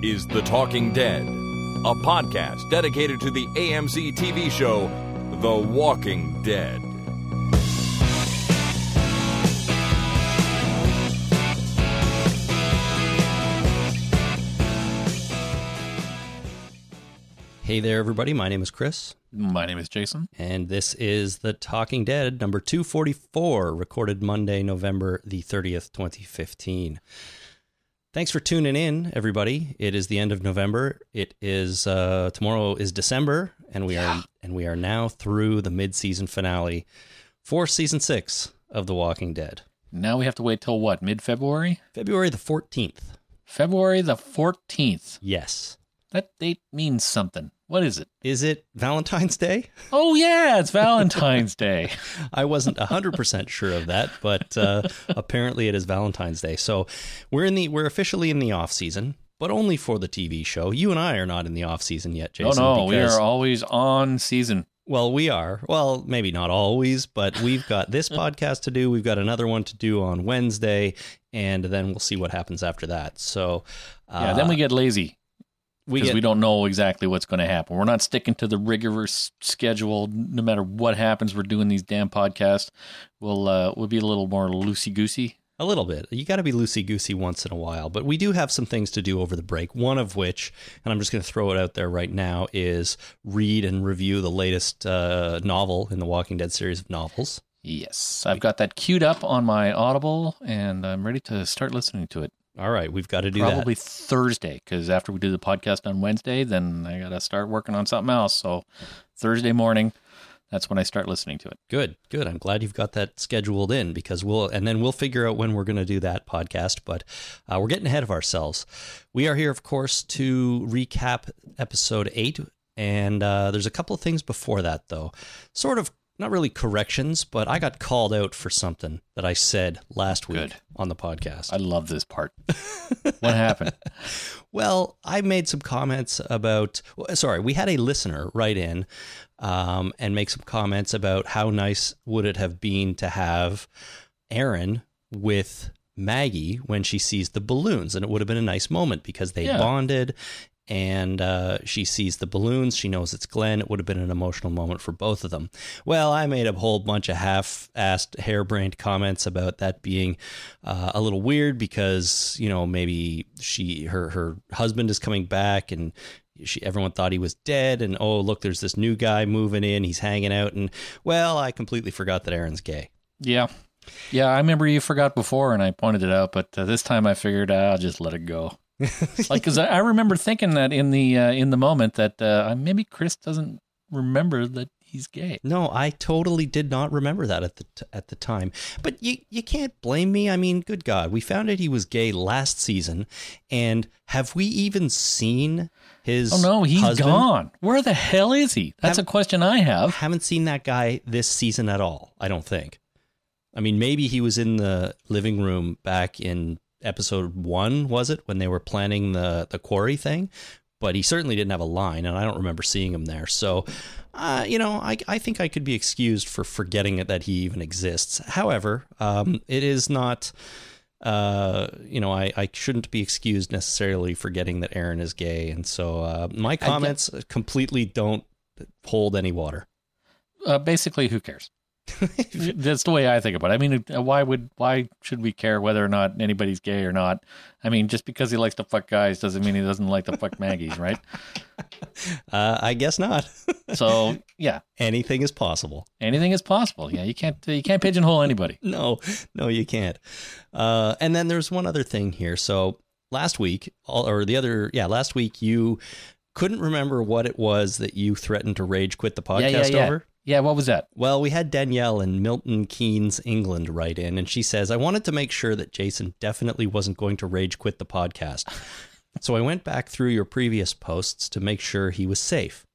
This is The Talking Dead, a podcast dedicated to the AMC TV show The Walking Dead. Hey there, everybody. My name is Chris, My name is Jason. and this is The Talking Dead, number 244, recorded Monday, November the 30th, 2015. Thanks for tuning in, everybody. It is the end of November. It is uh, tomorrow is December, and we are and we are now through the mid-season finale for season six of The Walking Dead. Now we have to wait till what? Mid February? February the 14th. February the 14th. Yes. That date means something. What is it? Is it Valentine's Day? Oh, yeah, it's Valentine's Day. I wasn't 100% sure of that, but uh, apparently it is Valentine's Day. So we're in the we're officially in the off season, but only for the TV show. You and I are not in the off season yet, Oh, Jason. no, we are always on season. Well, we are. Well, maybe not always, but we've got this podcast to do. We've got another one to do on Wednesday, and then we'll see what happens after that. So, uh, Yeah, then we get lazy because get we don't know exactly what's going to happen. We're not sticking to the rigorous schedule. No matter what happens, we're doing these damn podcasts. We'll, uh, we'll be a little more loosey goosey. A little bit. You got to be loosey goosey once in a while, but we do have some things to do over the break. One of which, and I'm just going to throw it out there right now, is read and review the latest uh, novel in the Walking Dead series of novels. Yes, I've got that queued up on my Audible, and I'm ready to start listening to it. All right, we've got to do Probably that. Thursday, because after we do the podcast on Wednesday, then I got to start working on something else. So Thursday morning, that's when I start listening to it. Good, good. I'm glad you've got that scheduled in because we'll, and then we'll figure out when we're going to do that podcast. But uh, we're getting ahead of ourselves. We are here, of course, to recap episode eight, and uh, there's a couple of things before that, though. Sort of not really corrections, but I got called out for something that I said last week Good. on the podcast. I love this part. what happened? Well, I made some comments about. Sorry, we had a listener write in um, and make some comments about how nice would it have been to have Aaron with Maggie when she sees the balloons, and it would have been a nice moment because they Yeah. bonded. And uh, she sees the balloons. She knows it's Glenn. It would have been an emotional moment for both of them. Well, I made a whole bunch of half-assed, harebrained comments about that being uh, a little weird because you know maybe she her her husband is coming back and she everyone thought he was dead and oh look there's this new guy moving in he's hanging out and well I completely forgot that Aaron's gay. Yeah. Yeah, I remember you forgot before and I pointed it out, but uh, this time I figured uh, I'll just let it go. like, because I, I remember thinking that in the uh, in the moment that uh, maybe Chris doesn't remember that he's gay. No, I totally did not remember that at the t- at the time. But you you can't blame me. I mean, good God, we found out he was gay last season, and have we even seen his? Oh no, he's husband? gone. Where the hell is he? That's a question I have. haven't seen that guy this season at all. I don't think. I mean, maybe he was in the living room back in episode one, was it, when they were planning the the quarry thing? But he certainly didn't have a line, and I don't remember seeing him there. So, uh, you know, I I think I could be excused for forgetting it, that he even exists. However, um, it is not. Uh, you know, I, I shouldn't be excused necessarily for forgetting that Aaron is gay, and so uh, my comments completely don't hold any water. Uh, basically, who cares? That's the way I think about it. I mean, uh, why would why should we care whether or not anybody's gay or not? I mean, just because he likes to fuck guys doesn't mean he doesn't like to fuck Maggies, right? Uh, I guess not. So yeah, Anything is possible. anything is possible. Yeah, you can't you can't pigeonhole anybody. No, no, you can't. Uh, and then there's one other thing here. So last week, all- or the other, yeah, last week you couldn't remember what it was that you threatened to rage quit the podcast yeah, yeah, yeah. over. Yeah, what was that? Well, we had Danielle in Milton Keynes, England, write in, and she says, I wanted to make sure that Jason definitely wasn't going to rage quit the podcast. so I went back through your previous posts to make sure he was safe.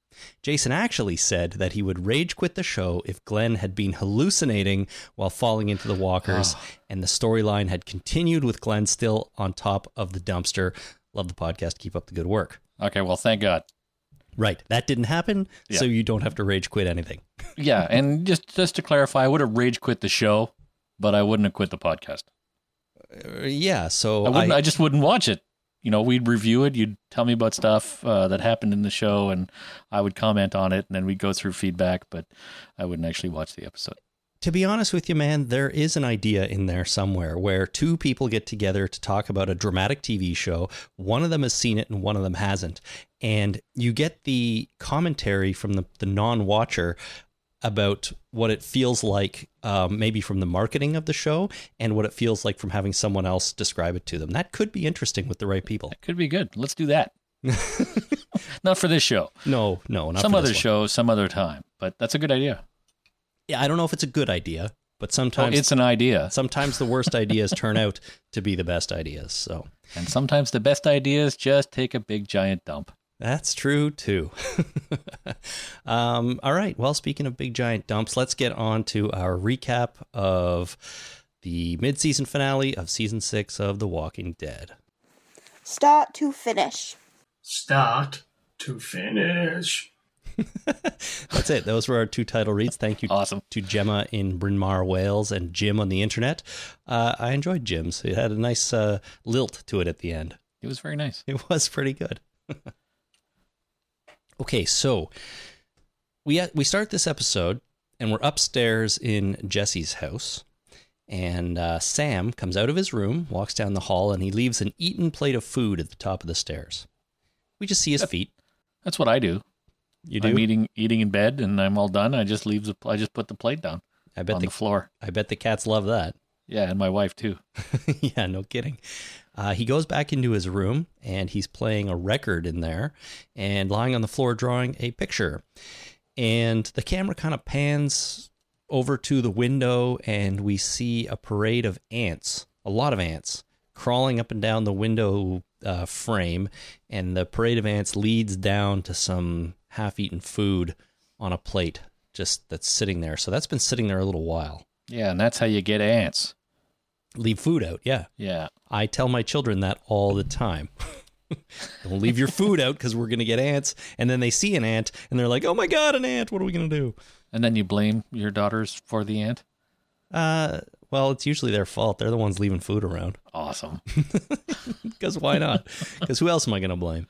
Jason actually said that he would rage quit the show if Glenn had been hallucinating while falling into the walkers and the storyline had continued with Glenn still on top of the dumpster. Love the podcast. Keep up the good work. Okay, well, thank God. Right. That didn't happen, Yeah. so you don't have to rage quit anything. Yeah, and just just to clarify, I would have rage quit the show, but I wouldn't have quit the podcast. Uh, yeah, so I wouldn't. I- I, just wouldn't watch it. you know, we'd review it. You'd tell me about stuff uh, that happened in the show, and I would comment on it, and then we'd go through feedback. But I wouldn't actually watch the episode. To be honest with you, man, there is an idea in there somewhere where two people get together to talk about a dramatic TV show. One of them has seen it and one of them hasn't. And you get the commentary from the, the non watcher about what it feels like, um, maybe from the marketing of the show, and what it feels like from having someone else describe it to them. That could be interesting with the right people. That could be good. Let's do that. not for this show. No, no, not some other show, some other time. But that's a good idea. Yeah, I don't know if it's a good idea, but Oh, sometimes it's an idea, sometimes the worst ideas turn out to be the best ideas. So and sometimes the best ideas just take a big giant dump. that's true too. um, all right. Well, speaking of big giant dumps, let's get on to our recap of the mid-season finale of season six of The Walking Dead. Start to finish. Start to finish. That's it. Those were our two title reads. Thank you Awesome. to Gemma in Bryn Mawr, Wales, and Jim on the internet. Uh, I enjoyed Jim's. It had a nice uh, lilt to it at the end. It was very nice. It was pretty good. okay, so we we start this episode and we're upstairs in Jesse's house, and uh, Sam comes out of his room, walks down the hall, and he leaves an eaten plate of food at the top of the stairs. We just see his feet. That's what I do. You do. I'm eating eating in bed, and I'm all done. I just leave the I just put the plate down I bet on the the floor. I bet the cats love that. Yeah, and my wife too. yeah, no kidding. Uh, he goes back into his room and he's playing a record in there and lying on the floor drawing a picture. And the camera kind of pans over to the window and we see a parade of ants, a lot of ants, crawling up and down the window uh, frame. And the parade of ants leads down to some half eaten food on a plate just that's sitting there. So that's been sitting there a little while. Yeah, and that's how you get ants. Leave food out, yeah. Yeah. I tell my children that all the time. Don't leave your food out because we're going to get ants. And then they see an ant and they're like, oh my God, an ant. What are we going to do? And then you blame your daughters for the ant. Uh, well, it's usually their fault. They're the ones leaving food around. Awesome. Because why not? Because who else am I going to blame?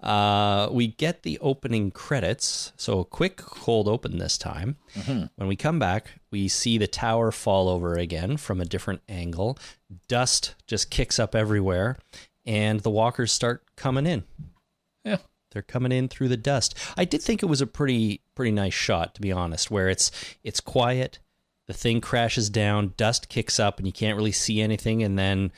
Uh, we get the opening credits. So a quick cold open this time. When we come back, we see the tower fall over again from a different angle. Dust just kicks up everywhere, and the walkers start coming in. Yeah. They're coming in through the dust. I did think it was a pretty pretty nice shot, to be honest, where it's it's quiet, the thing crashes down, dust kicks up, and you can't really see anything, and then,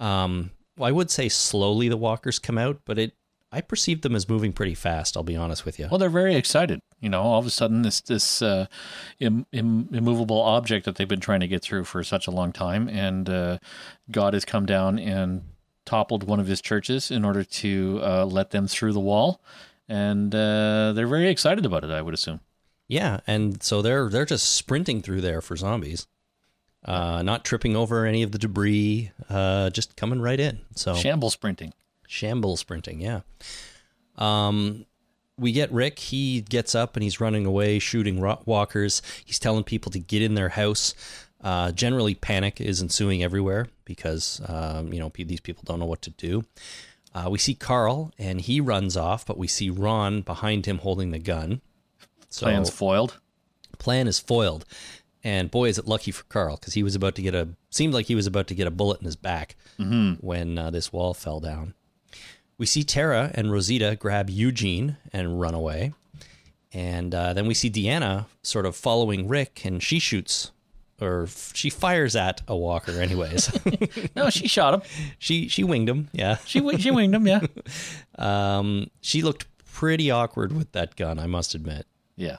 um, well, I would say slowly the walkers come out, but it I perceived them as moving pretty fast. I'll be honest with you. Well, they're very excited. You know, all of a sudden, this this uh, Im- Im- immovable object that they've been trying to get through for such a long time, and uh, God has come down and toppled one of his churches in order to uh, let them through the wall, and uh, they're very excited about it. I would assume. Yeah, and so they're they're just sprinting through there for zombies, uh, not tripping over any of the debris, uh, just coming right in. So Shamble sprinting. Shamble sprinting yeah. Um we get rick. He gets up and he's running away shooting walkers. He's telling people to get in their house. Uh, generally panic is ensuing everywhere because um, you know these people don't know what to do. Uh, we see carl and he runs off but we see ron behind him holding the gun. So Plans foiled. plan is foiled. And boy is it lucky for carl because he was about to get a seemed like he was about to get a bullet in his back when uh, this wall fell down we see Tara and Rosita grab Eugene and run away. And uh, then we see Deanna sort of following Rick, and she shoots, or f- she fires at a walker, anyways. No, she shot him. she she winged him, yeah. She she winged him. Yeah. Um, she looked pretty awkward with that gun, I must admit. Yeah.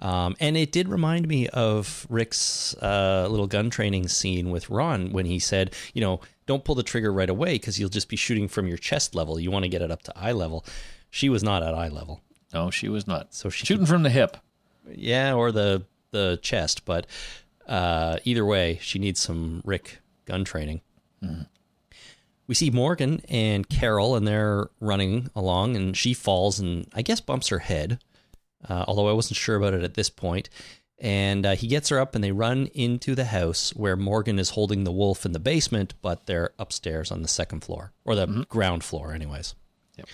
Um, and it did remind me of Rick's uh, little gun training scene with Ron when he said, you know, don't pull the trigger right away because you'll just be shooting from your chest level. You want to get it up to eye level. She was not at eye level. No, she was not. So she Shooting from the hip. Yeah, or the the chest, but uh, either way, she needs some Rick gun training. We see Morgan and Carol, and they're running along, and she falls and I guess bumps her head. Uh, although I wasn't sure about it at this point. And uh, he gets her up, and they run into the house where Morgan is holding the wolf in the basement, but they're upstairs on the second floor, or the ground floor, anyways. Yep.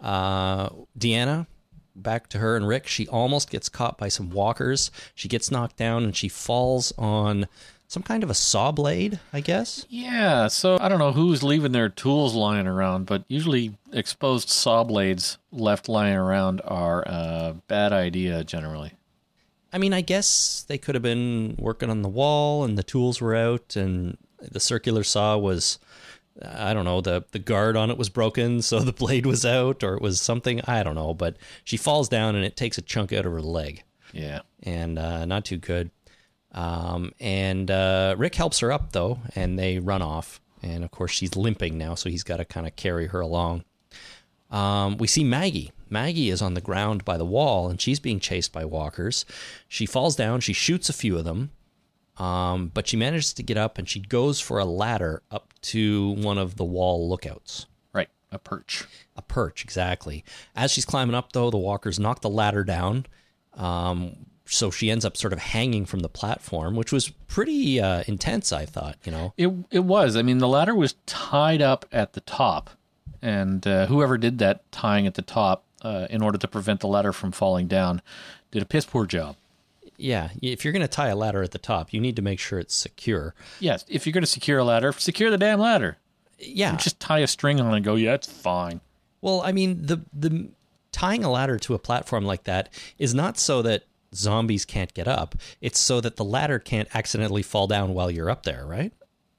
Uh, Deanna, back to her and Rick. She almost gets caught by some walkers. She gets knocked down, and she falls on some kind of a saw blade, I guess. Yeah, so I don't know who's leaving their tools lying around, but usually exposed saw blades left lying around are a bad idea generally. I mean, I guess they could have been working on the wall and the tools were out and the circular saw was I don't know, the the guard on it was broken, so the blade was out or it was something, I don't know, but she falls down and it takes a chunk out of her leg Yeah. and uh, not too good. Um, and uh, Rick helps her up though, and they run off. And of course, she's limping now, so he's got to kind of carry her along. Um, we see Maggie. Maggie is on the ground by the wall, and she's being chased by walkers. She falls down. She shoots a few of them, um, but she manages to get up, and she goes for a ladder up to one of the wall lookouts. Right. A perch. A perch, exactly. As she's climbing up, though, the walkers knock the ladder down. Um, so she ends up sort of hanging from the platform, which was pretty uh, intense, I thought, you know. It it was. I mean, the ladder was tied up at the top, and uh, whoever did that tying at the top uh, in order to prevent the ladder from falling down did a piss poor job. Yeah, if you're going to tie a ladder at the top, you need to make sure it's secure. Yes, if you're going to secure a ladder, secure the damn ladder. Yeah. Just tie a string on it and go. Yeah, it's fine. Well, I mean, the the tying a ladder to a platform like that is not so that zombies can't get up. It's so that the ladder can't accidentally fall down while you're up there, right?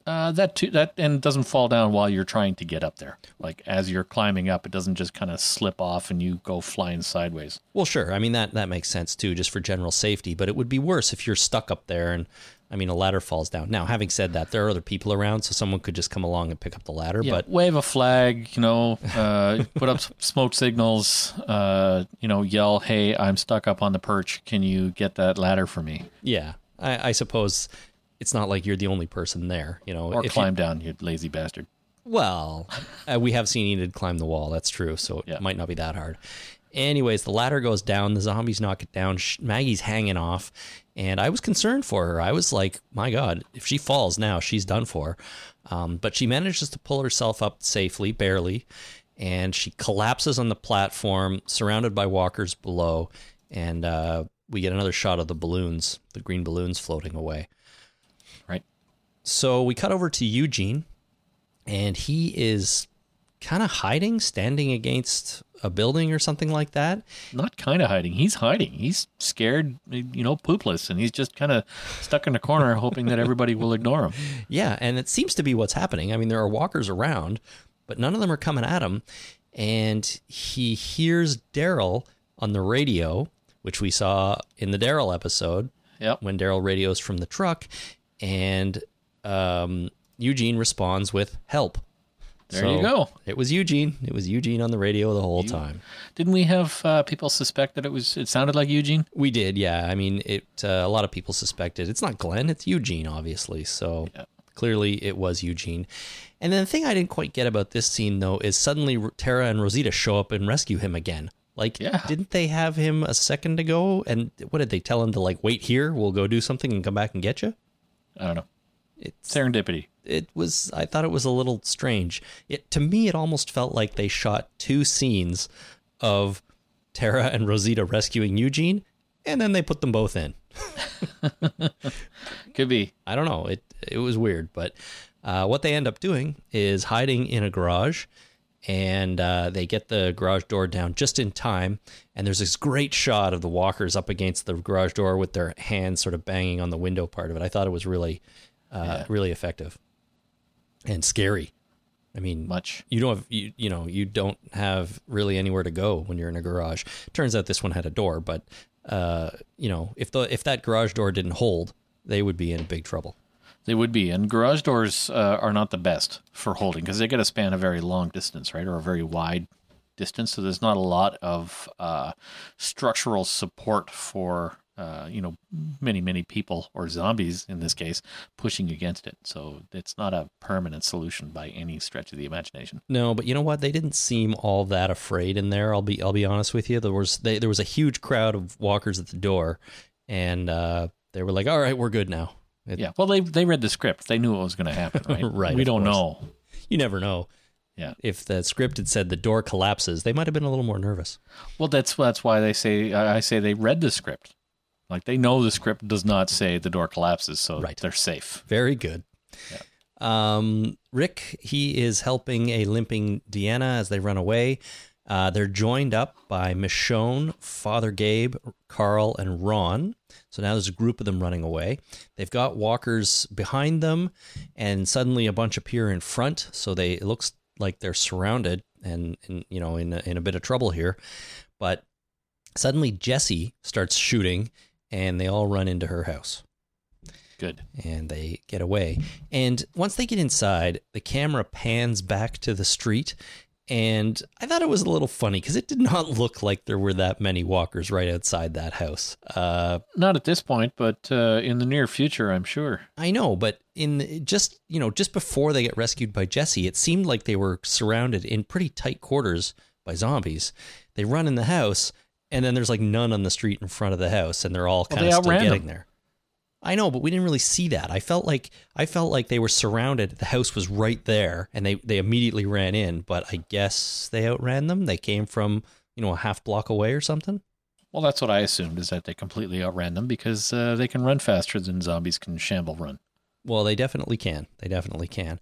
Uh, that too, that and doesn't fall down while you're trying to get up there. Like as you're climbing up, it doesn't just kind of slip off and you go flying sideways. Well, sure. I mean that that makes sense too, just for general safety. But it would be worse if you're stuck up there and I mean a ladder falls down. Now, having said that, there are other people around, so someone could just come along and pick up the ladder. Yeah, But wave a flag, you know, uh, put up smoke signals, uh, you know, yell, "Hey, I'm stuck up on the perch. Can you get that ladder for me?" yeah, I, I suppose it's not like you're the only person there. You know, Or if you- climb down, you lazy bastard. Well, uh, we have seen Enid climb the wall. That's true. So it Yeah. might not be that hard. Anyways, the ladder goes down. The zombies knock it down. Sh- Maggie's hanging off. And I was concerned for her. I was like, my God, if she falls now, she's done for. Um, but she manages to pull herself up safely, barely. And she collapses on the platform, surrounded by walkers below. And uh, we get another shot of the balloons, the green balloons floating away. Right. So we cut over to Eugene, and he is kind of hiding, standing against a building or something like that. Not kind of hiding. He's hiding. He's scared, you know, poopless, and he's just kind of stuck in a corner, hoping that everybody will ignore him. Yeah, and it seems to be what's happening. I mean, there are walkers around, but none of them are coming at him. And he hears Daryl on the radio, which we saw in the Daryl episode Yep. when Daryl radios from the truck, and um, Eugene responds with "Help." There you go. It was Eugene. It was Eugene on the radio the whole time. Didn't we have uh, people suspect that it was? It sounded like Eugene. We did, yeah. I mean, it. Uh, a lot of people suspected it's not Glenn, it's Eugene, obviously. So Yeah. clearly, it was Eugene. And then the thing I didn't quite get about this scene, though, is suddenly Tara and Rosita show up and rescue him again. Like, Yeah. didn't they have him a second ago? And what did they tell him to like wait here? We'll go do something and come back and get you. I don't know. It's Serendipity. It was. I thought it was a little strange. It to me, it almost felt like they shot two scenes of Tara and Rosita rescuing Eugene, and then they put them both in. Could be. I don't know. It it was weird, but uh, what they end up doing is hiding in a garage, and uh, they get the garage door down just in time. And there's this great shot of the walkers up against the garage door with their hands sort of banging on the window part of it. I thought it was really, uh, really effective and scary. I mean, Much. you don't have you, you know you don't have really anywhere to go when you're in a garage. Turns out this one had a door, but uh, you know if the if that garage door didn't hold, they would be in big trouble. They would be, and garage doors uh, are not the best for holding because they got to span a very long distance, right, or a very wide distance. So there's not a lot of uh, structural support for uh, you know many many people or zombies in this case pushing against it. So it's not a permanent solution by any stretch of the imagination. No, but you know what? They didn't seem all that afraid in there. I'll be I'll be honest with you. There was they, there was a huge crowd of walkers at the door, and uh, they were like, "All right, we're good now." It- Yeah. Well, they they read the script. They knew what was going to happen, right? Right, We don't course. know. You never know. Yeah. If the script had said the door collapses, they might have been a little more nervous. Well, that's that's why they say I I say they read the script. Like they know the script does not say the door collapses, so Right. they're safe. Very good. Um, Rick, he is helping a limping Deanna as they run away. Uh, they're joined up by Michonne, Father Gabe, Carl, and Ron. So now there's a group of them running away. They've got walkers behind them, and suddenly a bunch appear in front. So they it looks like they're surrounded and, and you know in a, in a bit of trouble here. But suddenly Jesse starts shooting, and they all run into her house Good. and they get away. And once they get inside, the camera pans back to the street. And I thought it was a little funny because it did not look like there were that many walkers right outside that house. Uh, Not at this point, but uh, in the near future, I'm sure. I know, but in just you know just before they get rescued by Jesse, it seemed like they were surrounded in pretty tight quarters by zombies. They run in the house, and then there's like none on the street in front of the house, and they're all Well, kind they of still outran getting them. there. I know, but we didn't really see that. I felt like I felt like they were surrounded. The house was right there, and they they immediately ran in. But I guess they outran them. They came from you know a half block away or something. Well, that's what I assumed is that they completely outran them because uh, they can run faster than zombies can shamble run. Well, they definitely can. They definitely can.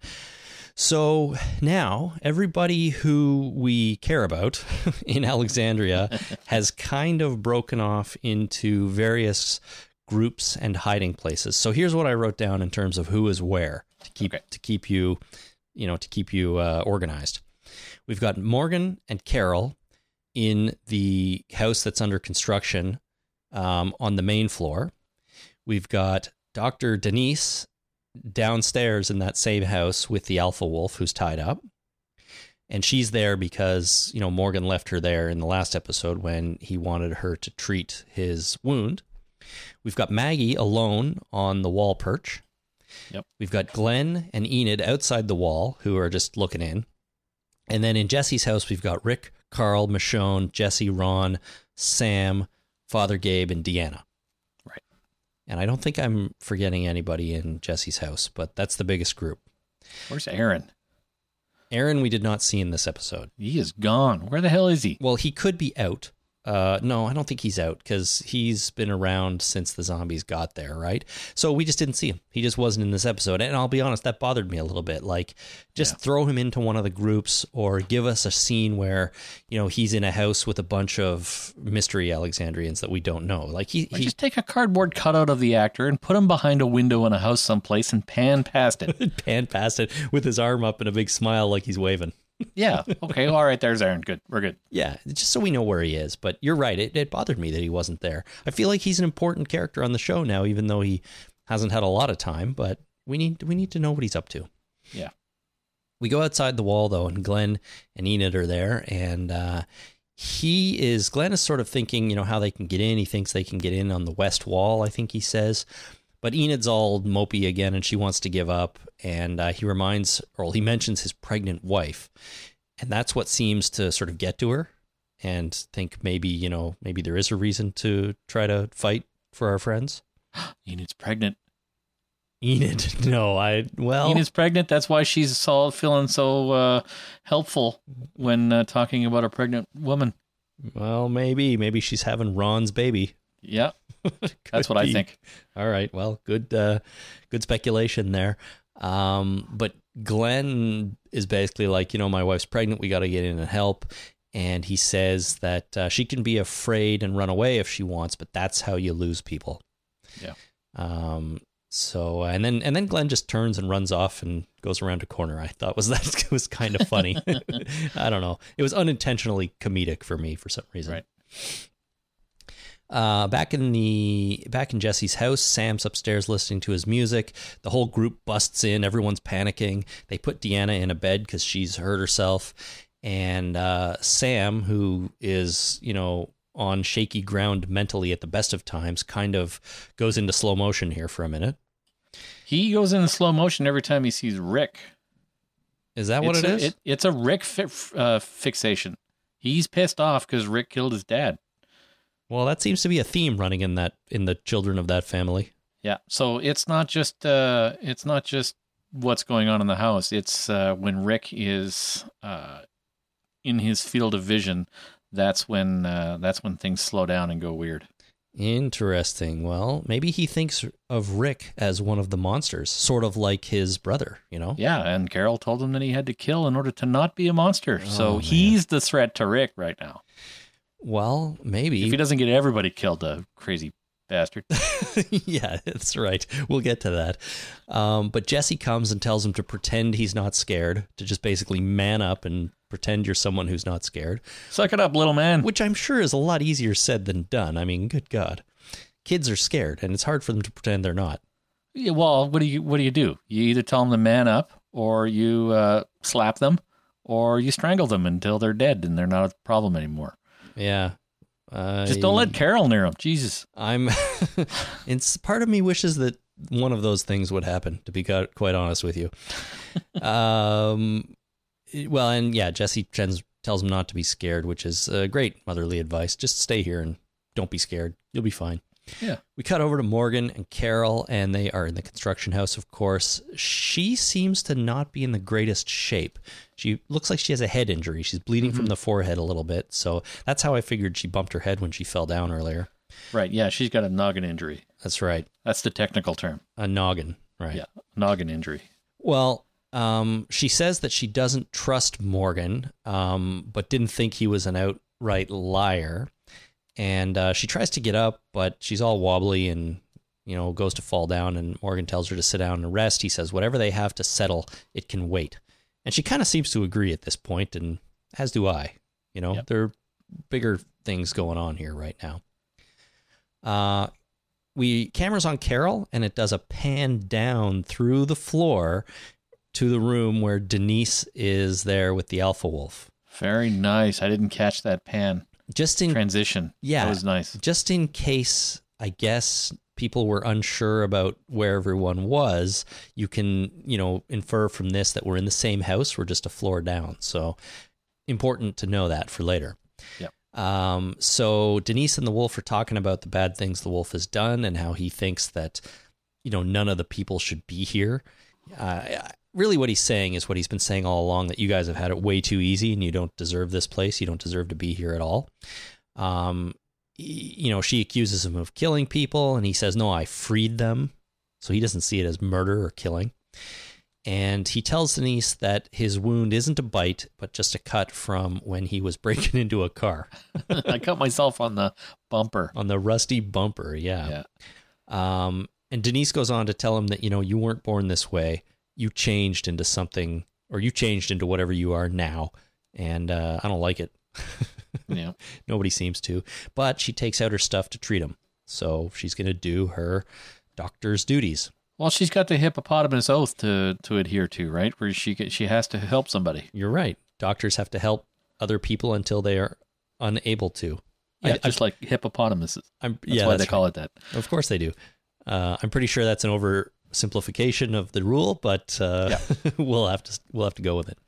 So now everybody who we care about in Alexandria has kind of broken off into various groups and hiding places. So here's what I wrote down in terms of who is where to keep Okay. to keep you, you know, to keep you uh, organized. We've got Morgan and Carol in the house that's under construction um, on the main floor. We've got Dr. Denise downstairs in that same house with the alpha wolf who's tied up. And she's there because, you know, Morgan left her there in the last episode when he wanted her to treat his wound. We've got Maggie alone on the wall perch. Yep. We've got Glenn and Enid outside the wall who are just looking in. And then in Jesse's house, we've got Rick, Carl, Michonne, Jesse, Ron, Sam, Father Gabe, and Deanna. And I don't think I'm forgetting anybody in Jesse's house, but that's the biggest group. Where's Aaron? Aaron, we did not see in this episode. He is gone. Where the hell is he? Well, he could be out. Uh, no, I don't think he's out because he's been around since the zombies got there, right? So we just didn't see him. He just wasn't in this episode. And I'll be honest, that bothered me a little bit. Like, just Yeah. throw him into one of the groups or give us a scene where, you know, he's in a house with a bunch of mystery Alexandrians that we don't know. Like, he, Or he just take a cardboard cutout of the actor and put him behind a window in a house someplace and pan past it. pan past it with his arm up and a big smile like he's waving. Yeah. Okay. All right. There's Aaron. Good. We're good. Yeah, just so we know where he is. But you're right; it, it bothered me that he wasn't there. I feel like he's an important character on the show now, even though he hasn't had a lot of time. But we need we need to know what he's up to. Yeah. We go outside the wall though, and Glenn and Enid are there, and uh, he is Glenn is sort of thinking, you know, how they can get in. He thinks they can get in on the west wall. I think he says. But Enid's all mopey again, and she wants to give up. And uh, he reminds, or he mentions his pregnant wife, and that's what seems to sort of get to her, and think maybe you know maybe there is a reason to try to fight for our friends. Enid's pregnant. Enid, no, I well, Enid's pregnant. That's why she's so feeling so uh, helpful when uh, talking about a pregnant woman. well, maybe maybe she's having Ron's baby. Yeah. That's what I think. All right. Well, good uh good speculation there. Um but Glenn is basically like, you know, my wife's pregnant, we got to get in and help. And he says that uh, she can be afraid and run away if she wants, but that's how you lose people. Yeah. Um so and then and then Glenn just turns and runs off and goes around a corner. I thought was that was kind of funny. I don't know. It was unintentionally comedic for me for some reason. Right. Uh, back in the back in Jesse's house, Sam's upstairs listening to his music. The whole group busts in. Everyone's panicking. They put Deanna in a bed because she's hurt herself, and uh, Sam, who is you know on shaky ground mentally at the best of times, kind of goes into slow motion here for a minute. He goes in slow motion every time he sees Rick. Is that what it's it a, is? It, it's a Rick fi- uh, fixation. He's pissed off because Rick killed his dad. Well, that seems to be a theme running in that in the children of that family. Yeah. So it's not just uh, it's not just what's going on in the house. It's uh, when Rick is uh, in his field of vision. That's when uh, that's when things slow down and go weird. Interesting. Well, maybe he thinks of Rick as one of the monsters, sort of like his brother, you know? Yeah, and Carol told him that he had to kill in order to not be a monster. Oh, so man. he's the threat to Rick right now. Well, maybe. If he doesn't get everybody killed, the crazy bastard. yeah, that's right. We'll get to that. Um, but Jesse comes and tells him to pretend he's not scared, to just basically man up and pretend you're someone who's not scared, Suck it up, little man. which I'm sure is a lot easier said than done. I mean, good God. Kids are scared, and it's hard for them to pretend they're not. Yeah, well, what do you what do you do? You either tell them to man up, or you uh, slap them, or you strangle them until they're dead and they're not a problem anymore. Yeah. Just don't let Carol near him. Jesus. I'm. it's part of me wishes that one of those things would happen. To be quite quite honest with you. um. Well, and yeah, Jesse tends, tells him not to be scared, which is uh, great motherly advice. Just stay here and don't be scared. You'll be fine. Yeah. We cut over to Morgan and Carol, and they are in the construction house, of course. She seems to not be in the greatest shape. She looks like she has a head injury. She's bleeding from the forehead a little bit. So that's how I figured she bumped her head when she fell down earlier. Right. Yeah, she's got a noggin injury. That's right. That's the technical term. A noggin, right? Yeah, noggin injury. Well, um, she says that she doesn't trust Morgan, um, but didn't think he was an outright liar. And uh, she tries to get up, but she's all wobbly and, you know, goes to fall down. And Morgan tells her to sit down and rest. He says, whatever they have to settle, it can wait. And she kind of seems to agree at this point, and as do I. You know, Yep. there are bigger things going on here right now. Uh, we cameras on Carol, and it does a pan down through the floor to the room where Denise is there with the alpha wolf. Very nice. I didn't catch that pan Just in transition. Yeah. that was nice. just in case, I guess people were unsure about where everyone was, you can, you know, infer from this that we're in the same house, we're just a floor down. So important to know that for later. Yep. Um, so Denise and the wolf are talking about the bad things the wolf has done and how he thinks that, you know, none of the people should be here. Uh, really, what he's saying is what he's been saying all along that you guys have had it way too easy and you don't deserve this place. You don't deserve to be here at all. Um, you know, she accuses him of killing people, and he says, No, I freed them. So he doesn't see it as murder or killing. And he tells Denise that his wound isn't a bite, but just a cut from when he was breaking into a car I cut myself on the bumper. on the rusty bumper. Yeah. Yeah. Um, and Denise goes on to tell him that, you know, you weren't born this way. You changed into something, or you changed into whatever you are now. And uh, I don't like it. Yeah. Nobody seems to. But she takes out her stuff to treat him. So she's going to do her doctor's duties. Well, she's got the hippopotamus oath to to adhere to, right? Where she she has to help somebody. You're right. Doctors have to help other people until they are unable to. Yeah, I, just like hippopotamuses. I'm, That's yeah, why that's they call it that. Of course they do. Uh, I'm pretty sure that's an oversimplification of the rule, but uh, we'll have to we'll have to go with it.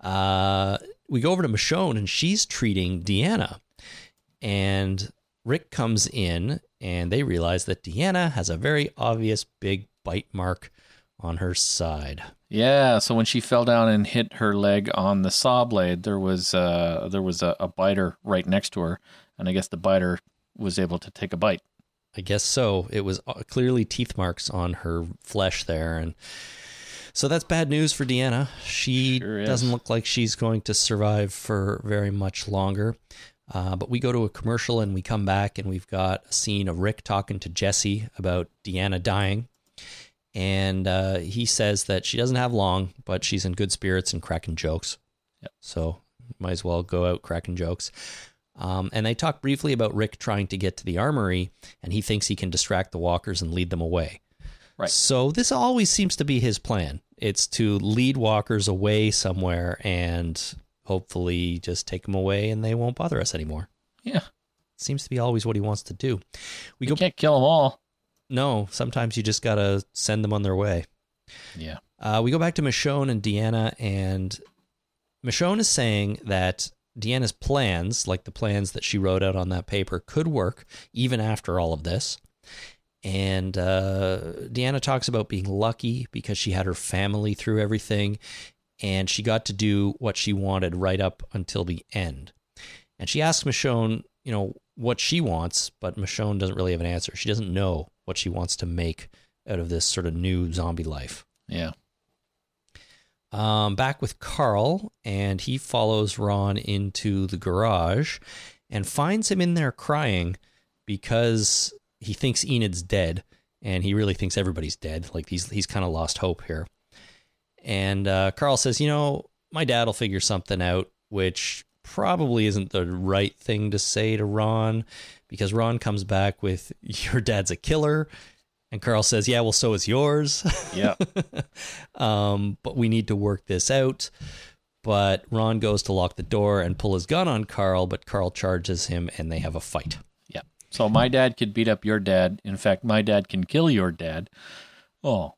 Uh, we go over to Michonne, and she's treating Deanna, and Rick comes in, and they realize that Deanna has a very obvious big bite mark on her side. Yeah, so when she fell down and hit her leg on the saw blade, there was uh there was a, a biter right next to her, and I guess the biter was able to take a bite. I guess so. It was uh, clearly teeth marks on her flesh there, and so that's bad news for Deanna. She Sure doesn't look like she's going to survive for very much longer. Uh, but we go to a commercial and we come back and we've got a scene of Rick talking to Jesse about Deanna dying. And uh, he says that she doesn't have long, but she's in good spirits and cracking jokes. Yep. So might as well go out cracking jokes. Um, and they talk briefly about Rick trying to get to the armory, and he thinks he can distract the walkers and lead them away. Right. So this always seems to be his plan. It's to lead walkers away somewhere and hopefully just take them away and they won't bother us anymore. Yeah, Seems to be always what he wants to do. We go can't kill them all. no, sometimes you just got to send them on their way. Yeah, Uh, we go back to Michonne and Deanna, and Michonne is saying that Deanna's plans, like the plans that she wrote out on that paper, could work even after all of this. And uh, Deanna talks about being lucky because she had her family through everything and she got to do what she wanted right up until the end. And she asks Michonne, you know, what she wants, but Michonne doesn't really have an answer. She doesn't know what she wants to make out of this sort of new zombie life. Yeah. Um, back with Carl, and he follows Ron into the garage and finds him in there crying because he thinks Enid's dead, and he really thinks everybody's dead. Like he's he's kind of lost hope here. And uh, Carl says, "You know, my dad will figure something out," which probably isn't the right thing to say to Ron, because Ron comes back with, "Your dad's a killer." And Carl says, "Yeah, well, so is yours." Yeah. um, but we need to work this out. But Ron goes to lock the door and pull his gun on Carl, but Carl charges him and they have a fight. yeah. So my dad could beat up your dad. In fact, my dad can kill your dad. Oh,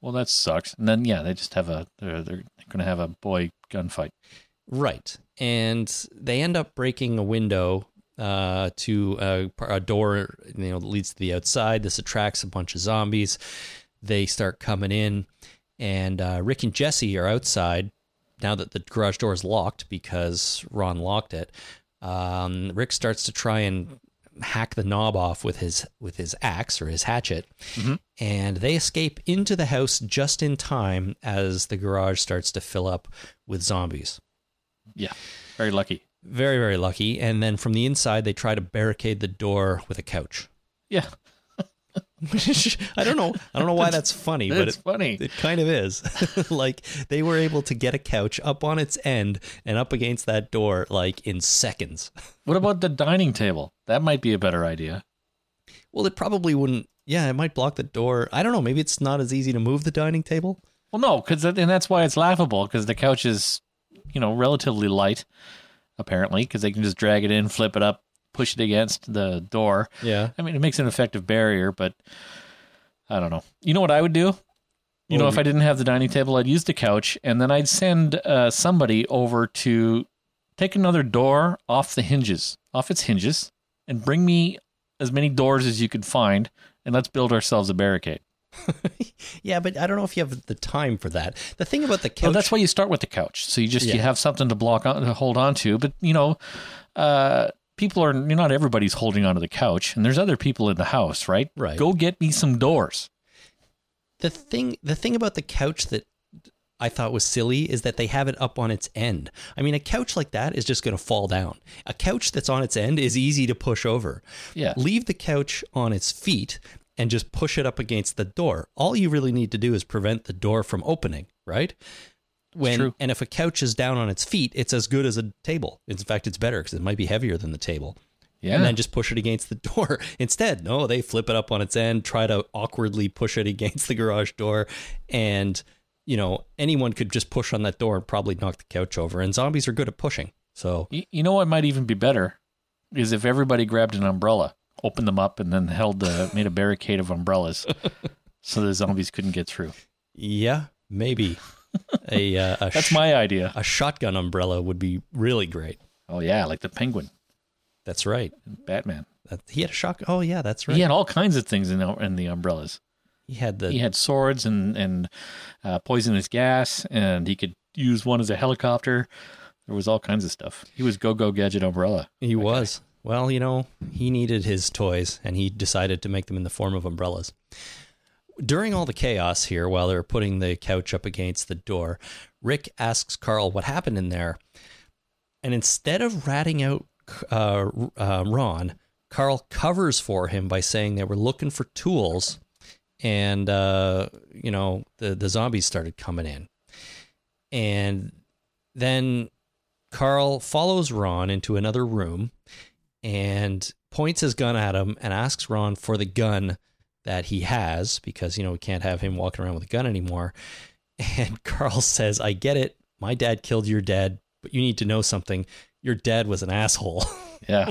well, that sucks. And then yeah, they just have a they're they're going to have a boy gunfight. Right. And they end up breaking a window uh, to a, a door you know that leads to the outside. This attracts a bunch of zombies. They start coming in, and uh, Rick and Jesse are outside now that the garage door is locked because Ron locked it. Um, Rick starts to try and hack the knob off with his with his axe or his hatchet, and they escape into the house just in time as the garage starts to fill up with zombies. Yeah. Very lucky. Very, very lucky. And then from the inside, they try to barricade the door with a couch. Yeah. I don't know. I don't know why that's funny, but That's it, funny. it kind of is. like they were able to get a couch up on its end and up against that door like in seconds. What about the dining table? That might be a better idea. Well, it probably wouldn't. Yeah, it might block the door. I don't know. Maybe it's not as easy to move the dining table. Well, no, because and that's why it's laughable because the couch is, you know, relatively light, apparently, because they can just drag it in, flip it up, push it against the door. Yeah. I mean, it makes an effective barrier, but I don't know. You know what I would do? You What know, if I didn't have the dining table, I'd use the couch, and then I'd send uh, somebody over to take another door off the hinges, off its hinges, and bring me as many doors as you could find, and let's build ourselves a barricade. Yeah, but I don't know if you have the time for that. The thing about the couch. Well, that's why you start with the couch. So you just you have something to block on to hold on to. But you know, uh, people are not everybody's holding onto the couch, and there's other people in the house, right? Right. Go get me some doors. the thing the thing about the couch that I thought was silly is that they have it up on its end. I mean, a couch like that is just going to fall down. A couch that's on its end is easy to push over. Yeah. Leave the couch on its feet and just push it up against the door. All you really need to do is prevent the door from opening, right? When and if a couch is down on its feet, it's as good as a table. In fact, it's better because it might be heavier than the table Yeah. and then just push it against the door. Instead, no, they flip it up on its end, try to awkwardly push it against the garage door, and you know anyone could just push on that door and probably knock the couch over. And zombies are good at pushing, so You, you know what might even be better is if everybody grabbed an umbrella, opened them up, and then held the made a barricade of umbrellas, so the zombies couldn't get through. yeah, maybe a uh, a, That's sh- my idea. a shotgun umbrella would be really great. Oh yeah, like the penguin, That's right. Batman. That, he had a shotgun. Oh yeah, that's right. He had all kinds of things in the, in the umbrellas. He had the he had swords and and uh, poisonous gas, and he could use one as a helicopter. There was all kinds of stuff. He was go go gadget umbrella. He was. Well, you know, he needed his toys and he decided to make them in the form of umbrellas. During all the chaos here, while they're putting the couch up against the door, Rick asks Carl what happened in there. And instead of ratting out uh, uh, Ron, Carl covers for him by saying they were looking for tools and, uh, you know, the, the zombies started coming in. And then Carl follows Ron into another room and points his gun at him and asks Ron for the gun that he has because, you know, we can't have him walking around with a gun anymore. And Carl says, I get it. My dad killed your dad, but you need to know something. Your dad was an asshole, Yeah,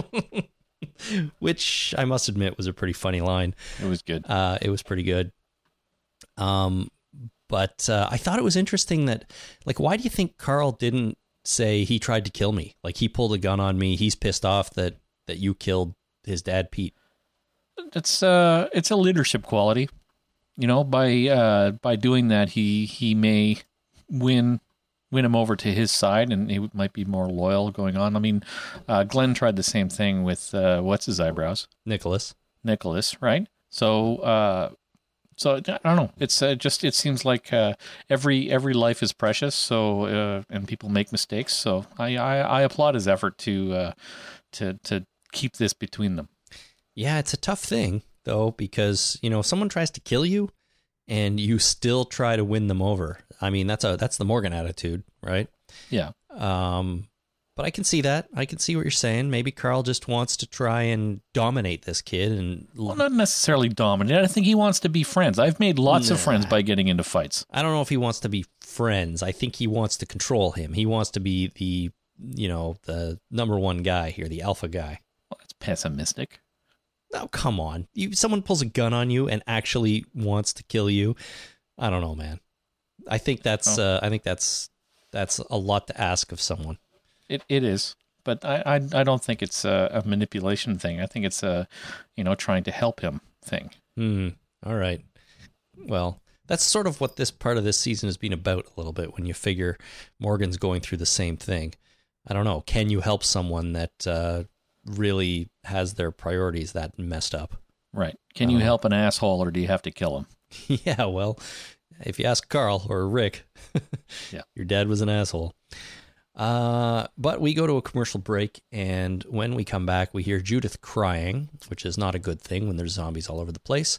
which I must admit was a pretty funny line. it was good. Uh, it was pretty good. Um, but uh, I thought it was interesting that, like, why do you think Carl didn't say he tried to kill me. Like he pulled a gun on me. He's pissed off that that you killed his dad, Pete. It's uh, it's a leadership quality. You know, by uh, by doing that, he he may win win him over to his side, and he might be more loyal going on. I mean, uh, Glenn tried the same thing with uh, what's his eyebrows, Nicholas. Nicholas, right? So, uh, so I don't know. It's uh, just it seems like uh, every every life is precious. So, uh, and people make mistakes. So, I I, I applaud his effort to uh, to to keep this between them. Yeah, it's a tough thing though because you know if someone tries to kill you and you still try to win them over. I mean, that's a that's the Morgan attitude, right? Yeah. Um, but I can see that. I can see what you're saying. Maybe Carl just wants to try and dominate this kid and Well, not necessarily dominate. I think he wants to be friends. I've made lots of friends by getting into fights. I don't know if he wants to be friends. I think he wants to control him. He wants to be the, you know, the number one guy here, the alpha guy. Pessimistic. Oh, come on. You someone pulls a gun on you and actually wants to kill you. I don't know, man. I think that's Oh. uh, I think that's that's a lot to ask of someone. It it is, but I I, I don't think it's a, a manipulation thing. I think it's a, you know, trying to help him thing. Hmm. All right. Well, that's sort of what this part of this season has been about a little bit when you figure Morgan's going through the same thing. I don't know. Can you help someone that uh, really has their priorities that messed up? Right? Can you Oh. help an asshole, or do you have to kill him? yeah, well, if you ask Carl or Rick, Yeah. your dad was an asshole. Uh, but we go to a commercial break, and when we come back, we hear Judith crying, which is not a good thing when there's zombies all over the place.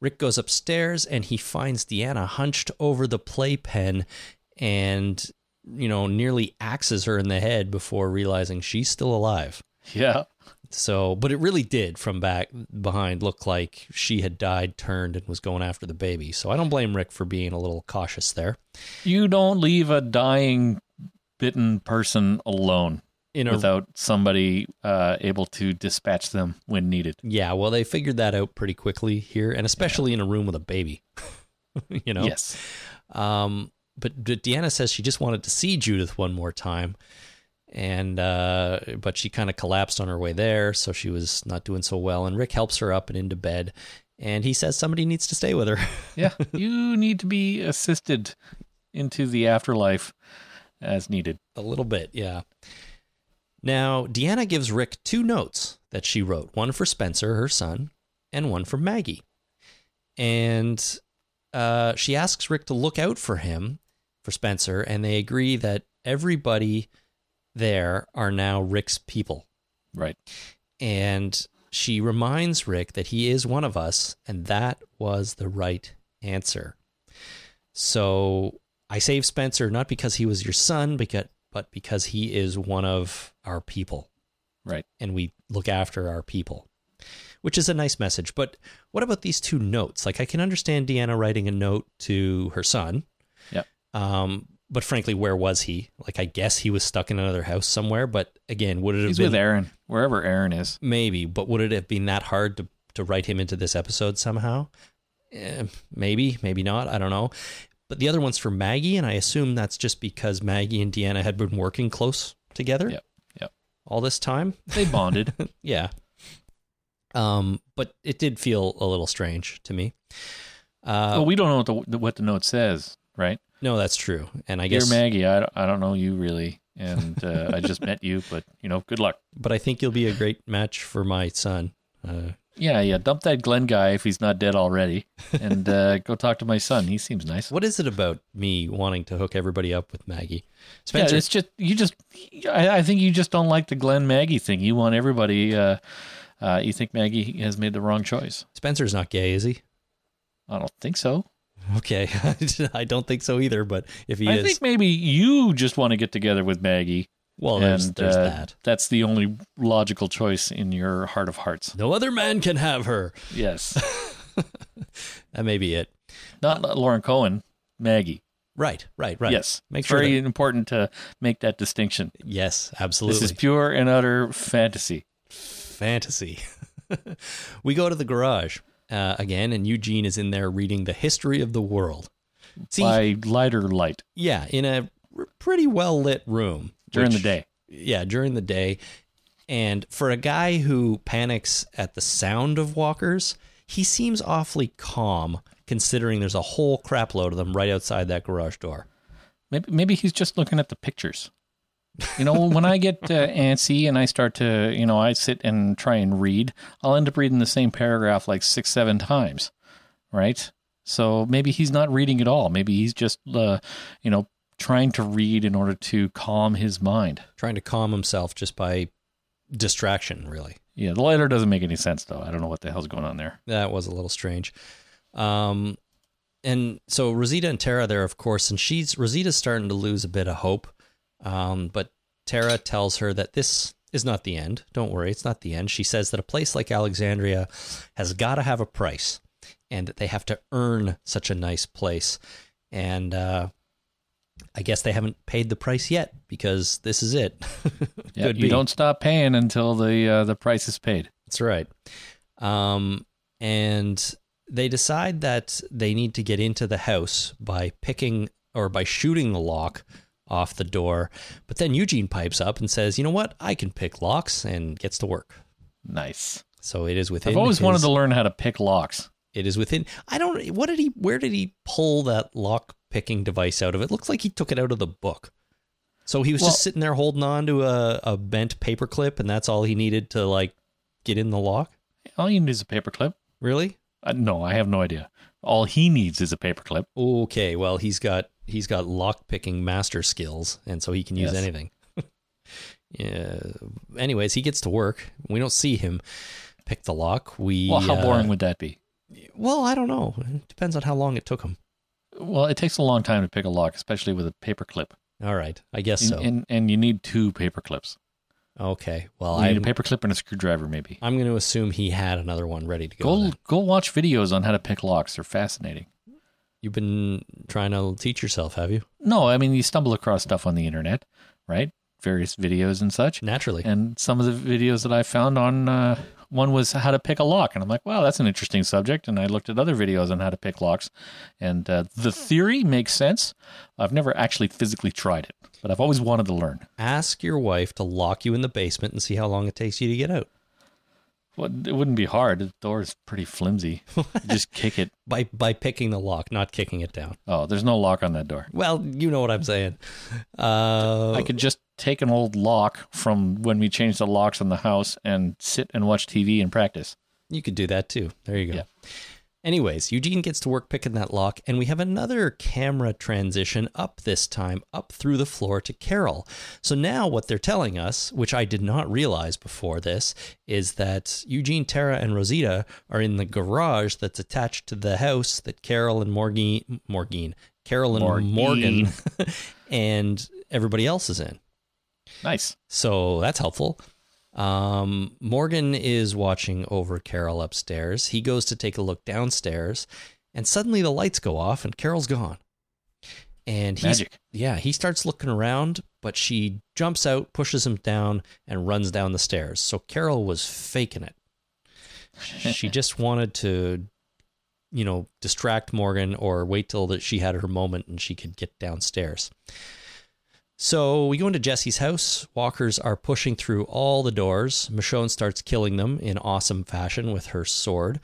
Rick goes upstairs and he finds Deanna hunched over the playpen and, you know, nearly axes her in the head before realizing she's still alive. Yeah. So, but it really did from back behind look like she had died, turned, and was going after the baby. So I don't blame Rick for being a little cautious there. You don't leave a dying, bitten person alone In a, without somebody uh, able to dispatch them when needed. yeah, well, they figured that out pretty quickly here, and especially in a room with a baby. you know, Yes. Um, but, but Deanna says she just wanted to see Judith one more time, and uh, but she kind of collapsed on her way there, so she was not doing so well. And Rick helps her up and into bed, and he says somebody needs to stay with her. Yeah. you need to be assisted into the afterlife as needed. A little bit, yeah. Now, Deanna gives Rick two notes that she wrote one for Spencer, her son, and one for Maggie. And uh, she asks Rick to look out for him, for Spencer, and they agree that everybody there are now Rick's people. Right. And she reminds Rick that he is one of us, and that was the right answer. So I saved Spencer not because he was your son, because, but because he is one of our people, Right. and we look after our people, which is a nice message. But what about these two notes? Like, I can understand Deanna writing a note to her son. Yep. Um, but frankly, where was he? Like, I guess he was stuck in another house somewhere. But again, would it have He's been with Aaron, wherever Aaron is. Maybe, but would it have been that hard to to write him into this episode somehow? Eh, maybe, maybe not. I don't know. But the other one's for Maggie, and I assume that's just because Maggie and Deanna had been working close together. Yep, yep. All this time. They bonded. yeah. Um, but it did feel a little strange to me. Uh, well, we don't know what the, what the note says, right? No, that's true. And I guess Dear guess, Maggie, I, I don't know you really, and uh, I just met you, but you know, good luck. but I think you'll be a great match for my son. Uh, Yeah, yeah. Dump that Glenn guy if he's not dead already, and uh, go talk to my son. He seems nice. what is it about me wanting to hook everybody up with Maggie? Yeah, Spencer, it's just you just. I, I think you just don't like the Glenn Maggie thing. You want everybody. Uh, uh, you think Maggie has made the wrong choice? Spencer's not gay, is he? I don't think so. Okay, I don't think so either. But if he I is, think maybe you just want to get together with Maggie, well, and there's uh, that. that's the only logical choice in your heart of hearts. No other man can have her. Yes, That may be it. not Lauren Cohan, Maggie. Right, right, right. Yes, make it's sure. very that- important to make that distinction. yes, absolutely. This is pure and utter fantasy. fantasy. we go to the garage uh, again, and Eugene is in there reading the history of the world. See, by lighter light. yeah, in a pretty well lit room. during Which- the day. yeah, during the day. And for a guy who panics at the sound of walkers, he seems awfully calm considering there's a whole crap load of them right outside that garage door. Maybe maybe he's just looking at the pictures. You know, when I get uh, antsy and I start to, you know, I sit and try and read, I'll end up reading the same paragraph like six, seven times, right? So maybe he's not reading at all. Maybe he's just, uh, you know, trying to read in order to calm his mind. Trying to calm himself just by distraction, really. Yeah, the letter doesn't make any sense though. I don't know what the hell's going on there. That was a little strange. Um, and so Rosita and Tara there, of course, and she's Rosita's starting to lose a bit of hope. Um, but Tara tells her that this is not the end. Don't worry, it's not the end. She says that a place like Alexandria has got to have a price, and that they have to earn such a nice place. And uh, I guess they haven't paid the price yet because this is it. Yeah, you be. don't stop paying until the uh, the price is paid. That's right. Um, and they decide that they need to get into the house by picking or by shooting the lock off the door. But then Eugene pipes up and says, "You know what? I can pick locks," and gets to work. Nice. So it is within. I've always wanted to learn how to pick locks. It is within. I don't. What did he? Where did he pull that lock picking device out of? It looks like he took it out of the book. So he was Well- just sitting there holding on to a, a bent paperclip, and that's all he needed to like get in the lock. All you need is a paperclip. Really? Uh, no, I have no idea. All he needs is a paperclip. Okay, well he's got he's got lock picking master skills, and so he can use Yes. anything. yeah. Anyways, he gets to work. We don't see him pick the lock. We Well, how uh, boring would that be? Well, I don't know. It depends on how long it took him. Well, it takes a long time to pick a lock, especially with a paperclip. All right, I guess And, so. and, and you need two paperclips. okay. Well, You need a paperclip and a screwdriver, maybe. I'm going to assume he had another one ready to go. Go go watch videos on how to pick locks. They're fascinating. You've been trying to teach yourself, have you? No, I mean you stumble across stuff on the internet, right? Various videos and such. Naturally. And some of the videos that I found on uh, one was how to pick a lock, and I'm like, wow, that's an interesting subject. And I looked at other videos on how to pick locks, and uh, the theory makes sense. I've never actually physically tried it, but I've always wanted to learn. Ask your wife to lock you in the basement and see how long it takes you to get out. Well, it wouldn't be hard. The door is pretty flimsy. Just kick it. By by picking the lock, not kicking it down. Oh, there's no lock on that door. Well, you know what I'm saying. Uh, I could just take an old lock from when we changed the locks on the house and sit and watch TV and practice. You could do that too. There you go. Yeah. Anyways, Eugene gets to work picking that lock, and we have another camera transition up this time, up through the floor to Carol. So now what they're telling us, which I did not realize before this, is that Eugene, Tara, and Rosita are in the garage that's attached to the house that Carol and Morgan, Morgan, Carol and Morgan. Morgan, and everybody else is in. Nice. So that's helpful. Um, Morgan is watching over Carol upstairs. He goes to take a look downstairs, and suddenly the lights go off, and Carol's gone. And he's Magic. yeah, he starts looking around, but she jumps out, pushes him down, and runs down the stairs. So Carol was faking it. she just wanted to, you know, distract Morgan or wait till that she had her moment and she could get downstairs. So we go into Jesse's house. Walkers are pushing through all the doors. Michonne starts killing them in awesome fashion with her sword.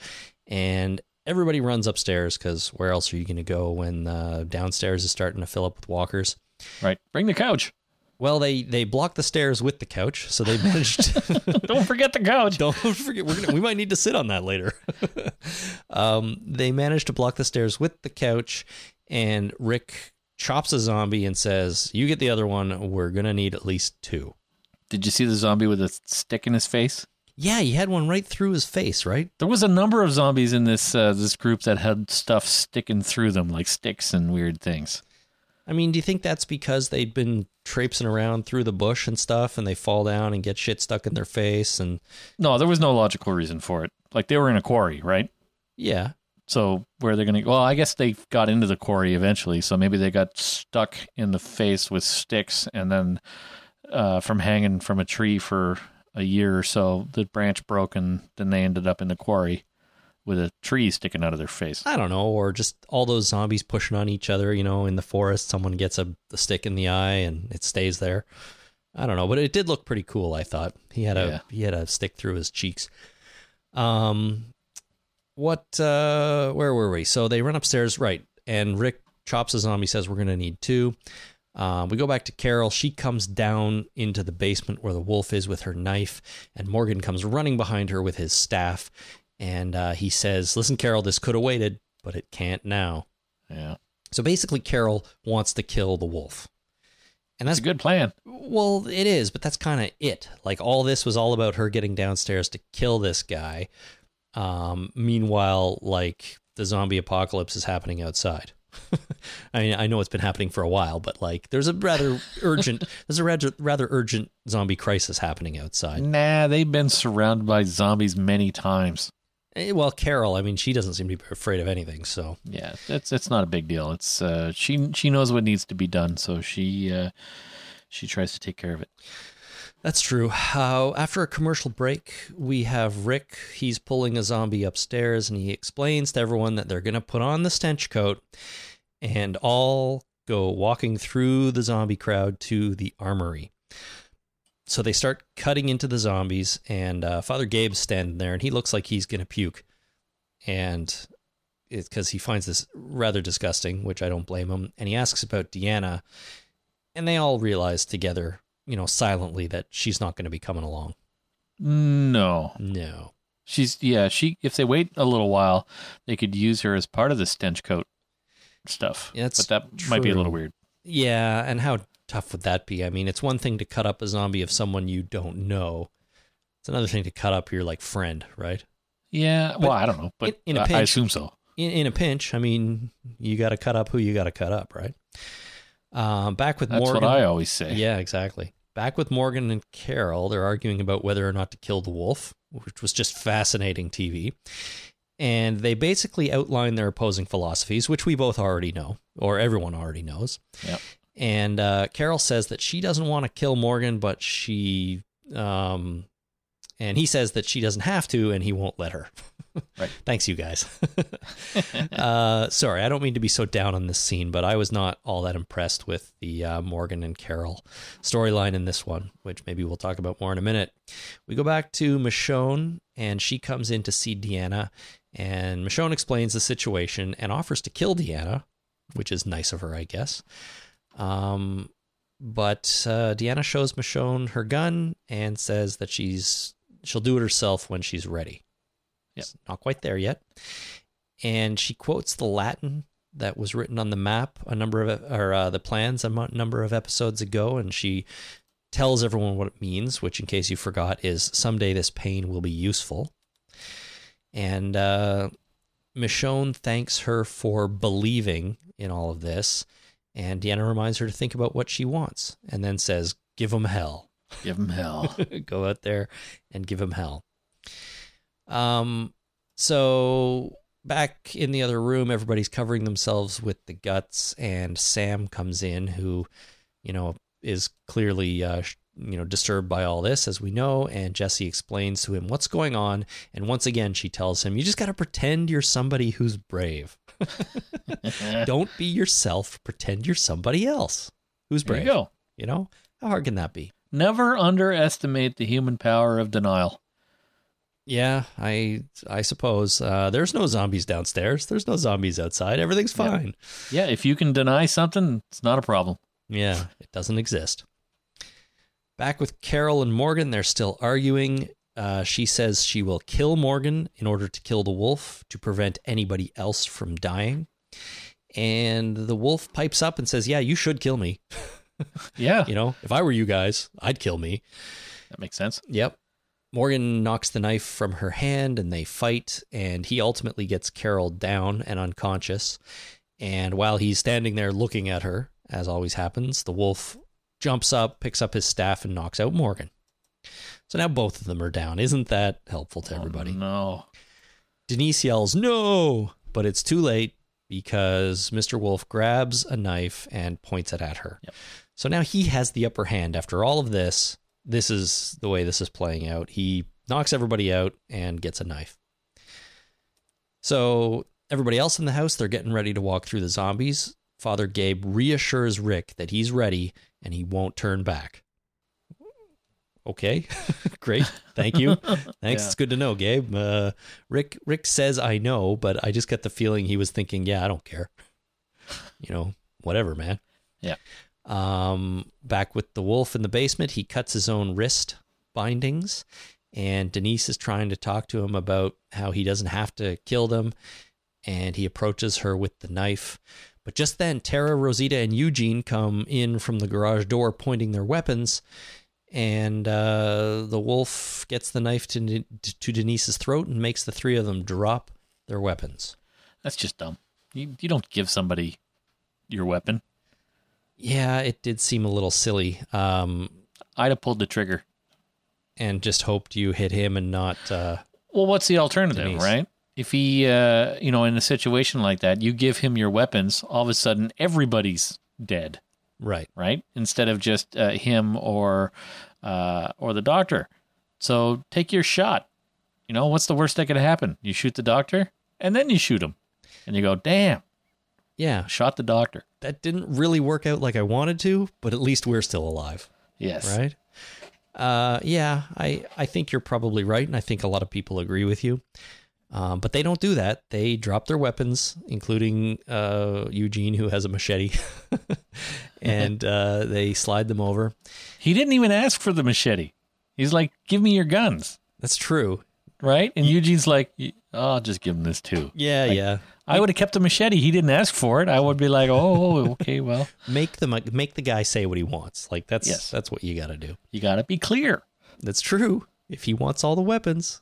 And everybody runs upstairs because where else are you going to go when uh, downstairs is starting to fill up with walkers? Right. Bring the couch. Well, they, they block the stairs with the couch, so they managed. To Don't forget the couch. Don't forget, we're gonna, we might need to sit on that later. um, they managed to block the stairs with the couch, and Rick chops a zombie and says, "You get the other one. We're gonna need at least two. Did you see the zombie with a stick in his face? Yeah, he had one right through his face, right? There was a number of zombies in this uh, this group that had stuff sticking through them, like sticks and weird things. I mean, do you think that's because they'd been traipsing around through the bush and stuff, and they fall down and get shit stuck in their face? And No, there was no logical reason for it. Like they were in a quarry, right? yeah, So where they're going to? Well, I guess they got into the quarry eventually. So maybe they got stuck in the face with sticks, and then uh, from hanging from a tree for a year or so, the branch broke, and then they ended up in the quarry with a tree sticking out of their face. I don't know, or just all those zombies pushing on each other. You know, in the forest, someone gets a, stick in the eye and it stays there. I don't know, but it did look pretty cool. I thought he had a Yeah. he had a stick through his cheeks. Um, what? Uh, where were we? So they run upstairs, right? And Rick chops a zombie. Says we're gonna need two. Um, we go back to Carol. She comes down into the basement where the wolf is with her knife, and Morgan comes running behind her with his staff. And uh, he says, "Listen, Carol, this could have waited, but it can't now." Yeah. So basically, Carol wants to kill the wolf. And That's that's a good plan. well, it is, but that's kind of it. Like all this was all about her getting downstairs to kill this guy. Um, meanwhile, like the zombie apocalypse is happening outside. I mean, I know it's been happening for a while, but like there's a rather urgent, there's a rather rather urgent zombie crisis happening outside. Nah, they've been surrounded by zombies many times. Eh, Well, Carol, I mean, she doesn't seem to be afraid of anything, so Yeah, it's it's not a big deal. It's uh, she she knows what needs to be done, so she uh, she tries to take care of it. That's true. Uh, after a commercial break, we have Rick. He's pulling a zombie upstairs and he explains to everyone that they're going to put on the stench coat and all go walking through the zombie crowd to the armory. So they start cutting into the zombies, and uh, Father Gabe's standing there and he looks like he's going to puke. And it's because he finds this rather disgusting, which I don't blame him. And he asks about Deanna, and they all realize together you know, silently that she's not going to be coming along. No, No. she's yeah. She if they wait a little while, they could use her as part of the stench coat stuff. That's but that might be a little weird. Yeah, and how tough would that be? I mean, it's one thing to cut up a zombie of someone you don't know. It's another thing to cut up your like friend, right? Yeah, well, I don't know, but in- in a pinch- I assume so. In, in a pinch, I mean, you got to cut up who you got to cut up, right? Um, back with That's Morgan. what I always say. Yeah, exactly. Back with Morgan and Carol, they're arguing about whether or not to kill the wolf, which was just fascinating TV. And they basically outline their opposing philosophies, which we both already know, or everyone already knows. Yep. And uh, Carol says that she doesn't want to kill Morgan, but she, um, and he says that she doesn't have to, and he won't let her. Right. Thanks, you guys. uh, sorry, I don't mean to be so down on this scene, but I was not all that impressed with the uh, Morgan and Carol storyline in this one, which maybe we'll talk about more in a minute. We go back to Michonne, and she comes in to see Deanna, and Michonne explains the situation and offers to kill Deanna, which is nice of her, I guess. Um, but uh, Deanna shows Michonne her gun and says that she's she'll do it herself when she's ready. Yep. It's not quite there yet. And she quotes the Latin that was written on the map a number of or uh, the plans a number of episodes ago, and she tells everyone what it means, which, in case you forgot, is someday this pain will be useful. And uh, Michonne thanks her for believing in all of this, and Deanna reminds her to think about what she wants, and then says, "Give them hell." Give him hell. go out there and give him hell. Um, so back in the other room, everybody's covering themselves with the guts, and Sam comes in, who, you know, is clearly, uh, you know, disturbed by all this, as we know. And Jesse explains to him what's going on, and once again, she tells him, "You just got to pretend you're somebody who's brave. Don't be yourself. Pretend you're somebody else who's There brave. you go. You know, how hard can that be?" Never underestimate the human power of denial. Yeah, I I suppose uh, there's no zombies downstairs. There's no zombies outside. Everything's fine. Yeah, if you can deny something, it's not a problem. Yeah, it doesn't exist. Back with Carol and Morgan, they're still arguing. Uh, she says she will kill Morgan in order to kill the wolf to prevent anybody else from dying. And the wolf pipes up and says, "Yeah, you should kill me. Yeah, You know, if I were you guys, I'd kill me." that makes sense. Yep. Morgan knocks the knife from her hand and they fight, and he ultimately gets Carol down and unconscious. And while he's standing there looking at her, as always happens, the wolf jumps up, picks up his staff, and knocks out Morgan. So now both of them are down. Isn't that helpful to oh, everybody? Oh, no. Denise yells, No! But it's too late because Mr. Wolf grabs a knife and points it at her. Yep. So now he has the upper hand. After all of this, this is the way this is playing out. He knocks everybody out and gets a knife. So everybody else in the house, they're getting ready to walk through the zombies. Father Gabe reassures Rick that he's ready and he won't turn back. Okay, great. Thank you. Thanks. Yeah. It's good to know, Gabe. Uh, Rick Rick says I know, but I just get the feeling he was thinking, yeah, I don't care. You know, whatever, man. Yeah. Um, back with the wolf in the basement, he cuts his own wrist bindings, and Denise is trying to talk to him about how he doesn't have to kill them, and he approaches her with the knife. But just then, Tara, Rosita, and Eugene come in from the garage door pointing their weapons, and uh, the wolf gets the knife to, to Denise's throat and makes the three of them drop their weapons. That's just dumb. You you don't give somebody your weapon. Yeah, it did seem a little silly. Um, I'd have pulled the trigger. and just hoped you hit him and not. Uh, Well, what's the alternative, Denise. right? If he, uh, you know, in a situation like that, you give him your weapons, all of a sudden everybody's dead, right. right? Instead of just uh, him or uh, or the doctor. So take your shot. You know, what's the worst that could happen? You shoot the doctor, and then you shoot him, and you go, "Damn, Yeah, shot the doctor." that didn't really work out like I wanted to, but at least we're still alive, Yes, right? Uh, yeah, I I think you're probably right, and I think a lot of people agree with you. Um, but they don't do that. They drop their weapons, including uh, Eugene, who has a machete, and uh, they slide them over. He didn't even ask for the machete. He's like, "Give me your guns." That's true. right? And Eugene's like, oh, I'll just give him this too. Yeah, Like, yeah. I would have kept the machete. He didn't ask for it. I would be like, oh, okay, well, Make the make the guy say what he wants. Like that's Yes. that's what you got to do. you got to be clear. That's true. If he wants all the weapons,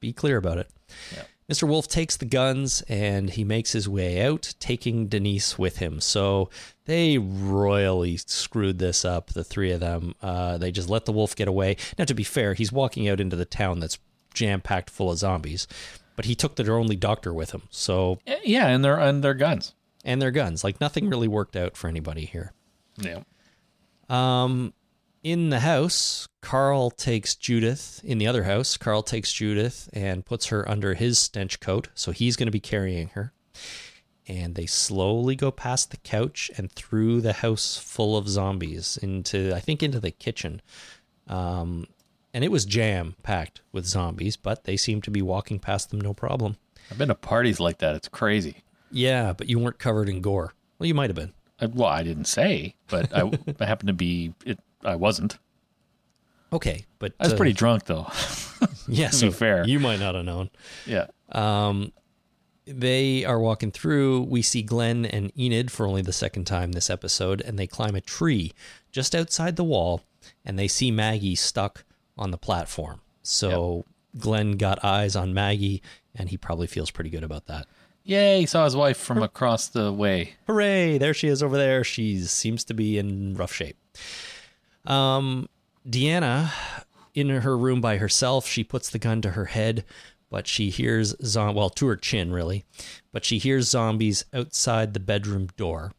be clear about it. Yeah. Mr. Wolf takes the guns and he makes his way out, taking Denise with him. So they royally screwed this up, the three of them. Uh, they just let the wolf get away. Now, to be fair, he's walking out into the town that's jam packed full of zombies, but he took their only doctor with him. So, Eh, Yeah, and their and their guns. and their guns. Like nothing really worked out for anybody here. Yeah. Um, in the house, Carl takes Judith. In the other house, Carl takes Judith and puts her under his stench coat, so he's going to be carrying her. And they slowly go past the couch and through the house full of zombies into, I think, into the kitchen. Um, and it was jam packed with zombies, but they seemed to be walking past them no problem. I've been to parties like that. It's crazy. Yeah, but you weren't covered in gore. Well, you might have been. I, well, I didn't say, but I, I happened to be. It. I wasn't. Okay, but I was uh, pretty drunk though. Yeah, so fair. you might not have known. yeah. Um, they are walking through. We see Glenn and Enid for only the second time this episode, and they climb a tree just outside the wall, and they see Maggie stuck on the platform. So Glenn got eyes on Maggie, and he probably feels pretty good about that. Yay! He saw his wife from across the way. Hooray! There she is over there. She seems to be in rough shape. Um, Deanna, in her room by herself, she puts the gun to her head, but she hears zom well to her chin really, but she hears zombies outside the bedroom door.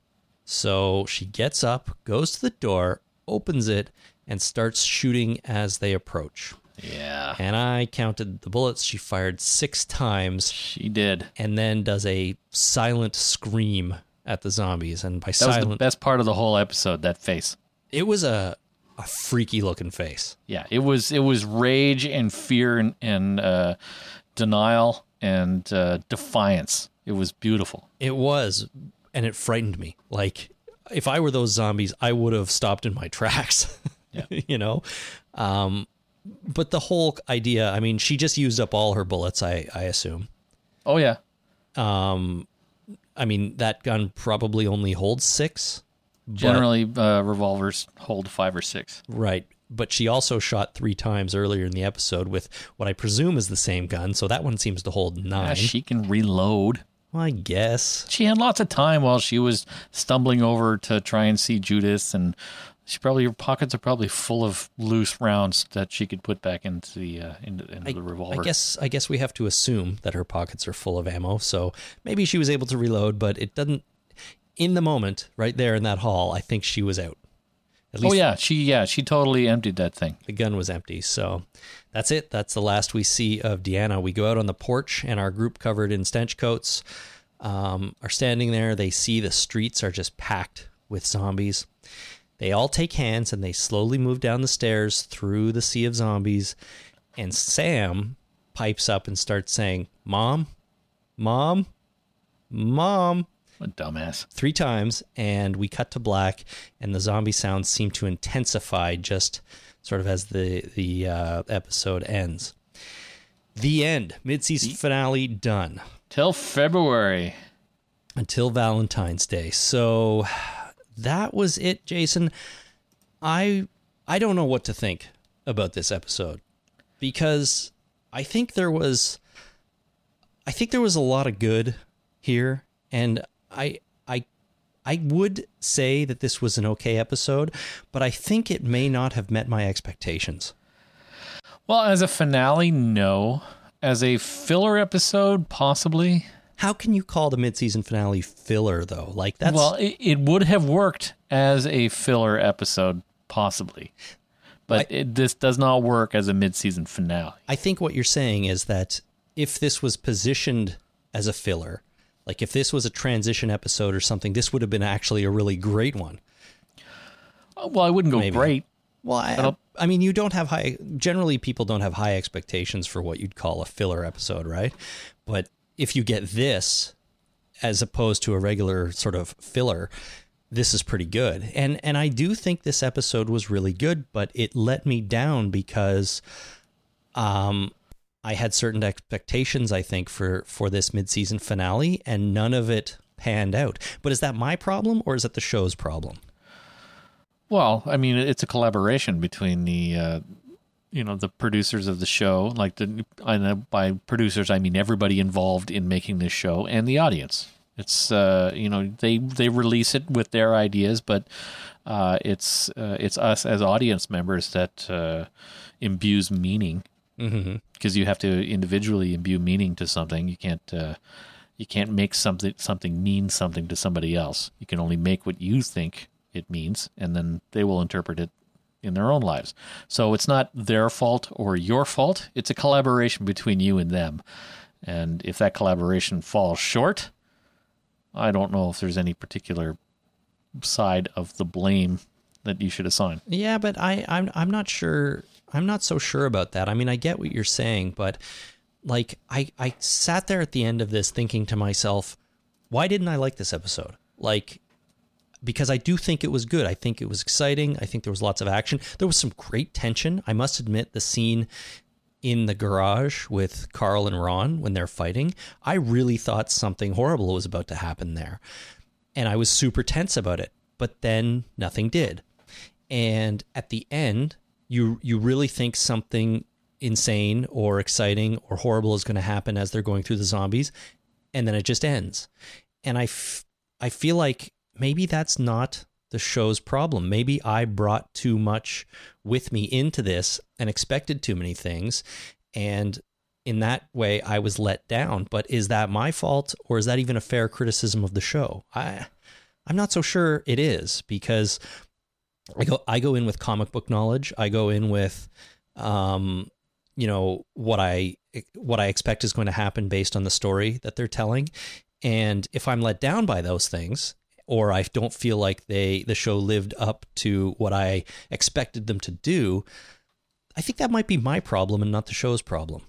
So she gets up, goes to the door, opens it, and starts shooting as they approach. Yeah. And I counted the bullets. She fired six times She did. and then does a silent scream at the zombies. And by That was the silent, best part of the whole episode. That face. it was a a freaky looking face. Yeah, it was it was rage and fear and, and uh, denial and uh, defiance. It was beautiful. It was, and it frightened me. Like if I were those zombies, I would have stopped in my tracks. Yeah. you know. Um, but the whole idea. I mean, she just used up all her bullets. I I assume. Oh yeah, Um, I mean, that gun probably only holds six. but- generally uh, revolvers hold five or six. Right. But she also shot three times earlier in the episode with what I presume is the same gun. So that one seems to hold Yeah, nine. she can reload. Well, I guess. She had lots of time while she was stumbling over to try and see Judas, and she probably her pockets are probably full of loose rounds that she could put back into the uh, into, into I, the revolver. I guess I guess we have to assume that her pockets are full of ammo. So maybe she was able to reload, but it doesn't. In the moment, right there in that hall, I think she was out. At Oh yeah, she yeah she totally emptied that thing. the gun was empty. So that's it. That's the last we see of Deanna. We go out on the porch, and our group covered in stench coats um, are standing there. They see the streets are just packed with zombies. They all take hands and they slowly move down the stairs through the sea of zombies. And Sam pipes up and starts saying, Mom, Mom, Mom, A dumbass. three times. And we cut to black, and the zombie sounds seem to intensify just sort of as the, the uh, episode ends. The end. Mid season finale done Till February. until Valentine's Day. So that was it, Jason. I I don't know what to think about this episode because I think there was I think there was a lot of good here and I I I would say that this was an okay episode, but I think it may not have met my expectations. Well, as a finale, no. As a filler episode, possibly. How can you call the mid-season finale filler though? Like that's well, it, it would have worked as a filler episode, possibly. But it, this does not work as a mid-season finale. I think what you're saying is that if this was positioned as a filler, like if this was a transition episode or something, this would have been actually a really great one. Uh, well, I wouldn't go Maybe. great. Well, I, I mean, you don't have high. Generally, people don't have high expectations for what you'd call a filler episode, right? But if you get this as opposed to a regular sort of filler, this is pretty good. And and I do think this episode was really good, but it let me down because um I had certain expectations I think for for this mid-season finale and none of it panned out. But is that my problem or is it the show's problem? Well, I mean, it's a collaboration between the, uh, you know, the producers of the show. Like the, I know by producers, I mean everybody involved in making this show and the audience. It's, uh, you know, they they release it with their ideas, but uh, it's uh, it's us as audience members that uh, imbues meaning because you have to individually imbue meaning to something. You can't uh, you can't make something something mean something to somebody else. You can only make what you think it means, and then they will interpret it in their own lives. So it's not their fault or your fault. It's a collaboration between you and them. And if that collaboration falls short, I don't know if there's any particular side of the blame that you should assign. Yeah, but I, I'm I'm not sure. I'm not so sure about that. I mean, I get what you're saying, but like, I I sat there at the end of this thinking to myself, why didn't I like this episode? Like, because I do think it was good. I think it was exciting. I think there was lots of action. There was some great tension. I must admit, the scene in the garage with Carl and Ron when they're fighting, I really thought something horrible was about to happen there. And I was super tense about it. But then nothing did. And at the end, you you really think something insane or exciting or horrible is going to happen as they're going through the zombies and then it just ends. And I, f- I feel like maybe that's not the show's problem. Maybe I brought too much with me into this and expected too many things. And in that way, I was let down. But is that my fault or is that even a fair criticism of the show? I, I'm not so sure it is because I go, I go in with comic book knowledge. I go in with, um, you know, what I, what I expect is going to happen based on the story that they're telling. And if I'm let down by those things, or I don't feel like they the show lived up to what I expected them to do, I think that might be my problem and not the show's problem.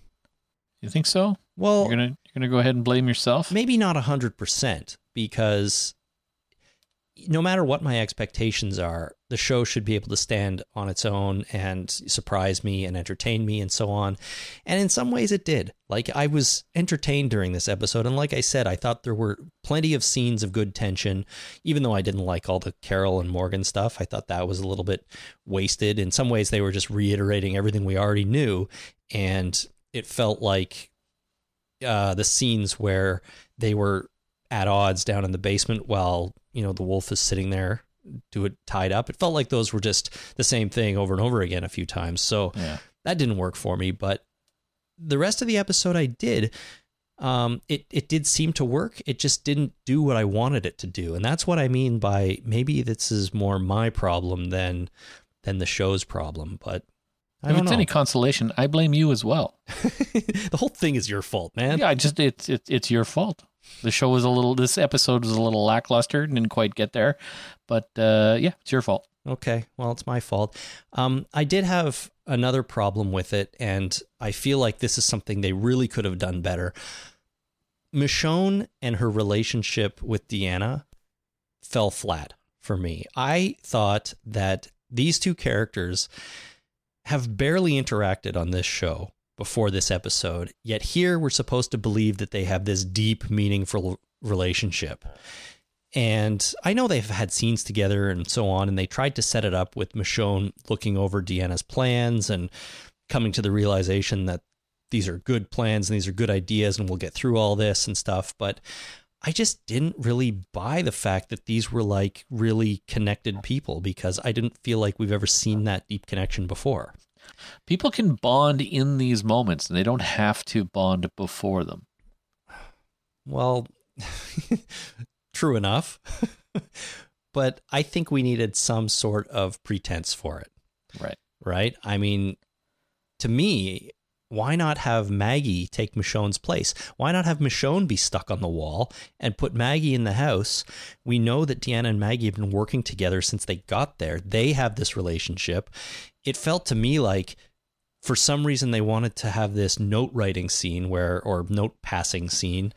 You think so? Well, You're gonna you're gonna go ahead and blame yourself? maybe not 100% because no matter what my expectations are, the show should be able to stand on its own and surprise me and entertain me and so on. And in some ways it did. Like I was entertained during this episode and like I said, I thought there were plenty of scenes of good tension even though I didn't like all the Carol and Morgan stuff. I thought that was a little bit wasted. In some ways they were just reiterating everything we already knew and it felt like uh, the scenes where they were at odds down in the basement while you know the wolf is sitting there do it tied up it felt like those were just the same thing over and over again a few times so Yeah. that didn't work for me but the rest of the episode i did um, it, it did seem to work it just didn't do what i wanted it to do and that's what i mean by maybe this is more my problem than than the show's problem but i if it's know any consolation, I blame you as well. the whole thing is your fault man Yeah, I just it's it's it's your fault. The show was a little. This episode was a little lackluster. Didn't quite get there, but uh, yeah, it's your fault. Okay. Well, it's my fault. Um, I did have another problem with it, and I feel like this is something they really could have done better. Michonne and her relationship with Deanna fell flat for me. I thought that these two characters have barely interacted on this show before this episode, yet here we're supposed to believe that they have this deep, meaningful relationship. And I know they've had scenes together and so on, and they tried to set it up with Michonne looking over Deanna's plans and coming to the realization that these are good plans and these are good ideas and we'll get through all this and stuff. But I just didn't really buy the fact that these were like really connected people because I didn't feel like we've ever seen that deep connection before. People can bond in these moments and they don't have to bond before them. Well, true enough. but I think we needed some sort of pretense for it. Right. Right? I mean, to me, why not have Maggie take Michonne's place? Why not have Michonne be stuck on the wall and put Maggie in the house? We know that Deanna and Maggie have been working together since they got there. They have this relationship. It felt to me like for some reason they wanted to have this note writing scene where or note passing scene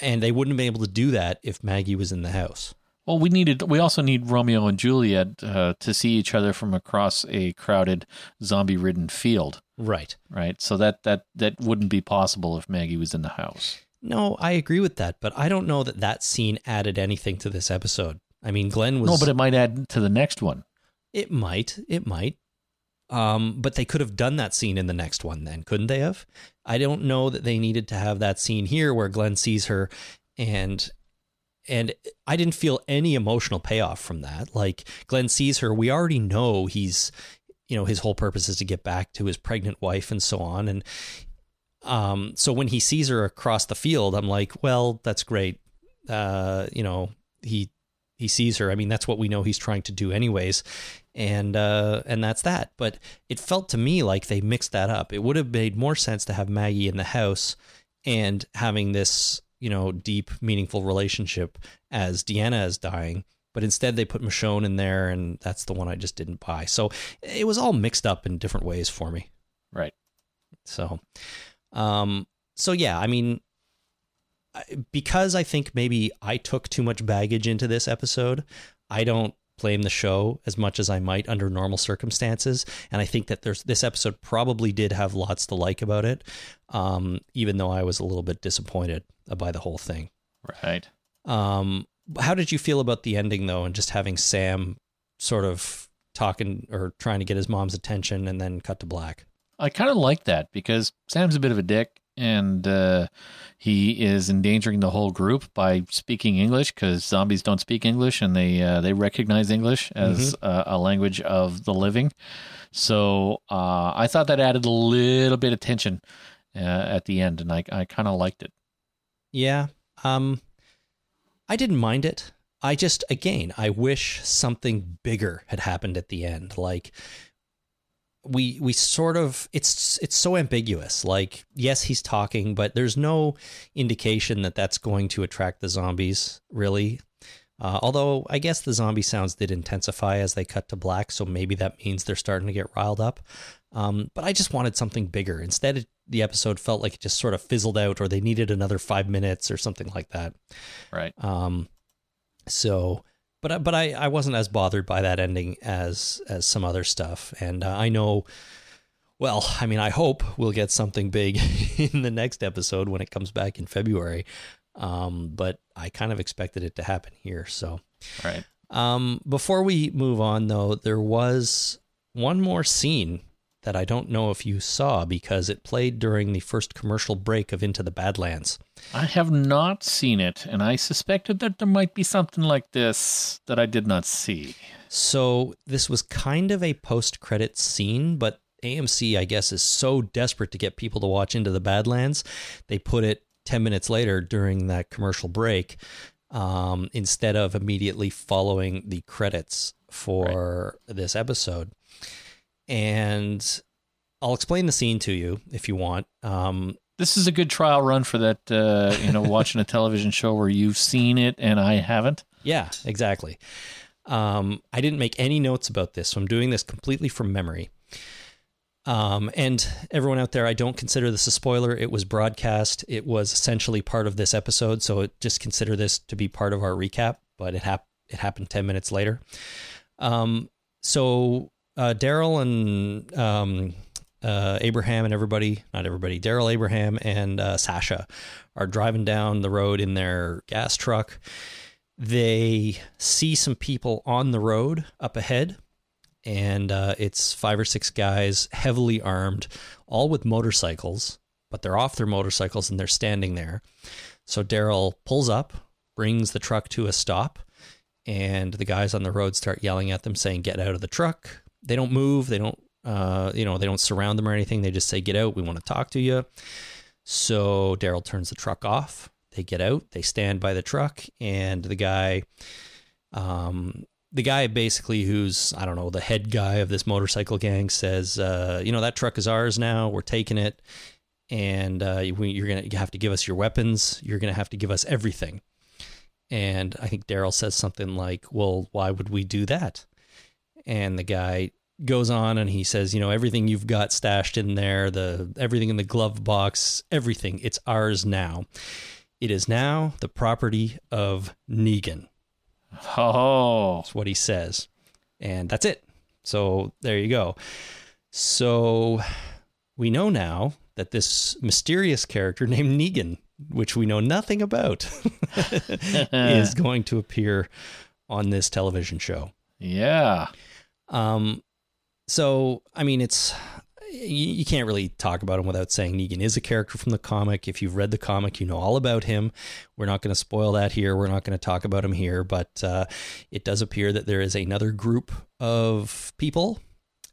and they wouldn't have been able to do that if Maggie was in the house. Well, we needed. We also need Romeo and Juliet uh, to see each other from across a crowded, zombie-ridden field. Right. Right. So that that that wouldn't be possible if Maggie was in the house. No, I agree with that, but I don't know that that scene added anything to this episode. I mean, Glenn was No, but it might add to the next one. It might. It might. Um, but they could have done that scene in the next one then, couldn't they have? I don't know that they needed to have that scene here where Glenn sees her and and I didn't feel any emotional payoff from that. Like Glenn sees her, we already know he's you know, his whole purpose is to get back to his pregnant wife and so on and um so when he sees her across the field, I'm like, well, that's great. Uh, you know, he he sees her. I mean, that's what we know he's trying to do anyways. And uh, and that's that. But it felt to me like they mixed that up. It would have made more sense to have Maggie in the house and having this, you know, deep, meaningful relationship as Deanna is dying. But instead, they put Michonne in there, and that's the one I just didn't buy. So it was all mixed up in different ways for me. Right. So, um, so yeah, I mean, because I think maybe I took too much baggage into this episode, I don't blame the show as much as I might under normal circumstances. And I think that there's this episode probably did have lots to like about it, um, even though I was a little bit disappointed by the whole thing. Right. Um, how did you feel about the ending though, and just having Sam sort of talking or trying to get his mom's attention and then cut to black? I kind of like that because Sam's a bit of a dick and uh, he is endangering the whole group by speaking English because zombies don't speak English and they uh, they recognize English as Mm-hmm. a, a language of the living. So uh, I thought that added a little bit of tension uh, at the end, and I I kind of liked it. Yeah. Um I didn't mind it. I just again, I wish something bigger had happened at the end. Like we we sort of it's it's so ambiguous. Like yes, he's talking, but there's no indication that that's going to attract the zombies really. Uh, although I guess the zombie sounds did intensify as they cut to black, so maybe that means they're starting to get riled up. Um, but I just wanted something bigger. Instead, it, the episode felt like it just sort of fizzled out, or they needed another five minutes or something like that. Right. Um, so, but I- but I I wasn't as bothered by that ending as as some other stuff, and uh, I know. Well, I mean, I hope we'll get something big in the next episode when it comes back in February. Um, but I kind of expected it to happen here. So, Right. um, before we move on, though, there was one more scene that I don't know if you saw because it played during the first commercial break of Into the Badlands. I have not seen it, and I suspected that there might be something like this that I did not see. So this was kind of a post-credit scene, but AMC, I guess, is so desperate to get people to watch Into the Badlands, they put it 10 minutes later during that commercial break um, instead of immediately following the credits for this episode. And I'll explain the scene to you if you want. Um, This is a good trial run for that, uh, you know, watching a television show where you've seen it and I haven't. Yeah, exactly. Um, I didn't make any notes about this, so I'm doing this completely from memory. Um, and everyone out there, I don't consider this a spoiler. It was broadcast. It was essentially part of this episode, so it, just consider this to be part of our recap. But it hap- it happened ten minutes later. Um, so uh, Daryl and um, uh, Abraham and everybody, not everybody, Daryl, Abraham, and uh, Sasha are driving down the road in their gas truck. They see some people on the road up ahead, and uh, it's five or six guys, heavily armed, all with motorcycles, but they're off their motorcycles and they're standing there. So Daryl pulls up, brings the truck to a stop, and the guys on the road start yelling at them, saying, "Get out of the truck!" They don't move. They don't, uh, you know, they don't surround them or anything. They just say, "Get out! We want to talk to you." So Daryl turns the truck off. They get out. They stand by the truck, and the guy, um, the guy basically who's I don't know the head guy of this motorcycle gang says, uh, you know, that truck is ours now. We're taking it, and uh, you're gonna have to give us your weapons. You're gonna have to give us everything. And I think Daryl says something like, "Well, why would we do that?" And the guy goes on and he says, "You know, everything you've got stashed in there, the everything in the glove box, everything, it's ours now. It is now the property of Negan." Oh, That's what he says. And that's it. So there you go. So we know now that this mysterious character named Negan, which we know nothing about, is going to appear on this television show. yeah. Um, so I mean, it's you, you can't really talk about him without saying Negan is a character from the comic. If you've read the comic, you know all about him. We're not going to spoil that here. We're not going to talk about him here, but uh, it does appear that there is another group of people,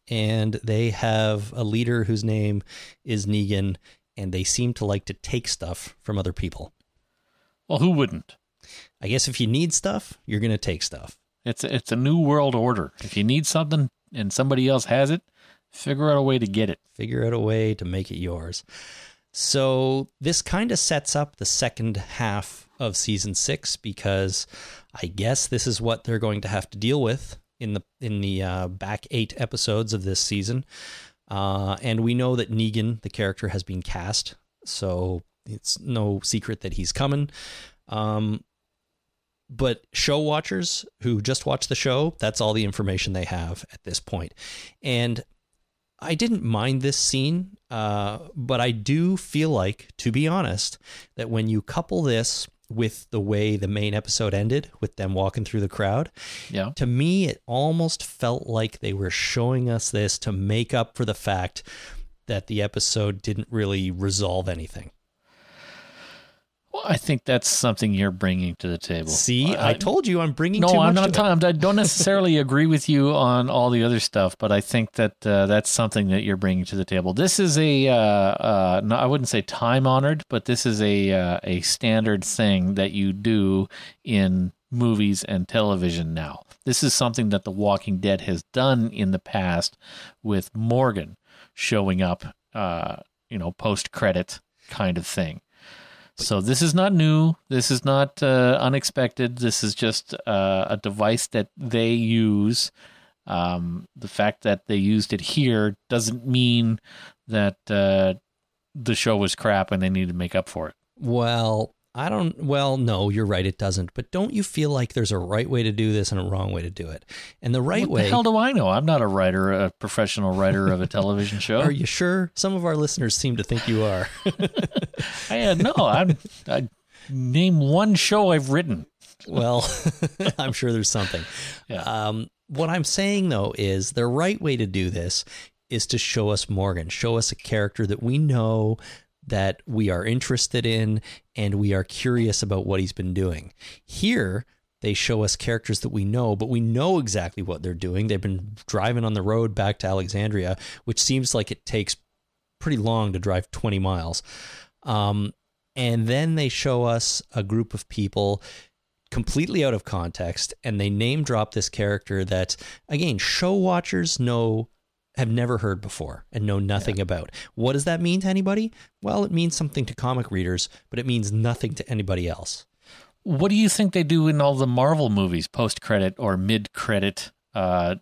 and they have a leader whose name is Negan, and they seem to like to take stuff from other people. Well, who wouldn't? I guess if you need stuff, you're going to take stuff. It's it's a new world order. If you need something and somebody else has it, figure out a way to get it. figure out a way to make it yours. So this kind of sets up the second half of season six because I guess this is what they're going to have to deal with in the in the uh, back eight episodes of this season. Uh, and we know that Negan, the character, has been cast, so it's no secret that he's coming. Um, but show watchers who just watch the show, that's all the information they have at this point. And I didn't mind this scene, uh, but I do feel like, to be honest, that when you couple this with the way the main episode ended, with them walking through the crowd, Yeah. to me, it almost felt like they were showing us this to make up for the fact that the episode didn't really resolve anything. Well, I think that's something you're bringing to the table. See, I, I told you I'm bringing no, I'm not. Talking, I don't necessarily agree with you on all the other stuff, but I think that uh, that's something that you're bringing to the table. This is a, uh, uh, no, I wouldn't say time honored, but this is a uh, a standard thing that you do in movies and television now. This is something that The Walking Dead has done in the past with Morgan showing up, uh, you know, post credit kind of thing. So this is not new. This is not uh, unexpected. This is just uh, a device that they use. Um, the fact that they used it here doesn't mean that uh, the show was crap and they need to make up for it. Well, I don't. Well, no, you're right. It doesn't. But don't you feel like there's a right way to do this and a wrong way to do it? And the right what way. the hell do I know? I'm not a writer, a professional writer of a television show. Are you sure? Some of our listeners seem to think you are. I, uh, no, I'm. I name one show I've written. well, I'm sure there's something. Yeah. Um, what I'm saying though is the right way to do this is to show us Morgan, show us a character that we know that we are interested in and we are curious about what he's been doing. Here, they show us characters that we know, but we know exactly what they're doing. They've been driving on the road back to Alexandria, which seems like it takes pretty long to drive 20 miles. Um, and then they show us a group of people completely out of context and they name drop this character that again show watchers know have never heard before and know nothing about what does that mean to anybody well it means something to comic readers but it means nothing to anybody else What do you think they do in all the Marvel movies, post credit or mid credit uh,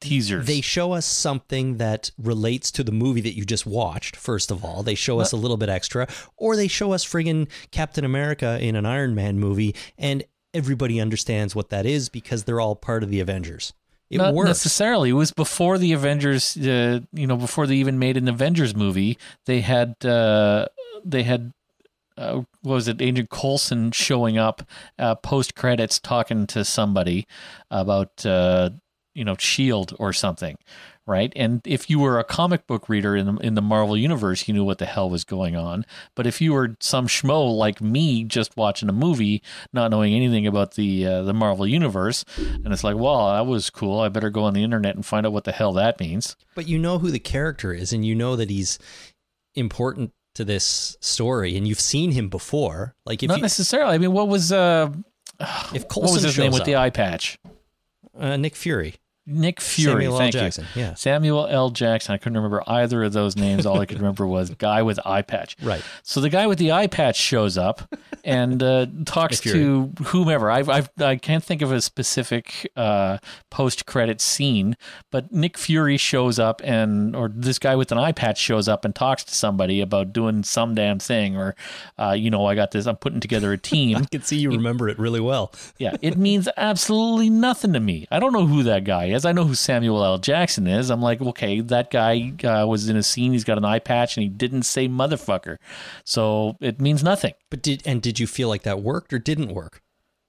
teasers? They show us something that relates to the movie that you just watched, first of all. They show us a little bit extra, or they show us friggin' Captain America in an Iron Man movie, and everybody understands what that is because they're all part of the Avengers. It Not works. necessarily. It was before the Avengers. Uh, you know, before they even made an Avengers movie, they had uh, they had uh, what was it? Agent Coulson showing up uh, post credits, talking to somebody about uh, you know Shield or something, right? And if you were a comic book reader in the, in the Marvel universe, you knew what the hell was going on. But if you were some schmo like me, just watching a movie, not knowing anything about the uh, the Marvel universe, and it's like, well, that was cool. I better go on the internet and find out what the hell that means. but you know who the character is, and you know that he's important to this story, and you've seen him before. Like if not you, necessarily. I mean, what was uh, if what was his name shows with the eye patch? uh, Nick Fury, Nick Fury. Samuel L. thank Jackson, you. yeah. Samuel L. Jackson. I couldn't remember either of those names. All I could remember was guy with eye patch. Right. So the guy with the eye patch shows up and uh, talks to whomever. I've, I've I can't think of a specific uh, post credit scene, but Nick Fury shows up and or this guy with an eye patch shows up and talks to somebody about doing some damn thing or uh, you know I got this. I'm putting together a team. I can see you remember it really well. Yeah, it means absolutely nothing to me. I don't know who that guy is. I know who Samuel L. Jackson is. I'm like, okay, that guy uh, was in a scene. He's got an eye patch, and he didn't say motherfucker, so it means nothing. But did and did you feel like that worked or didn't work?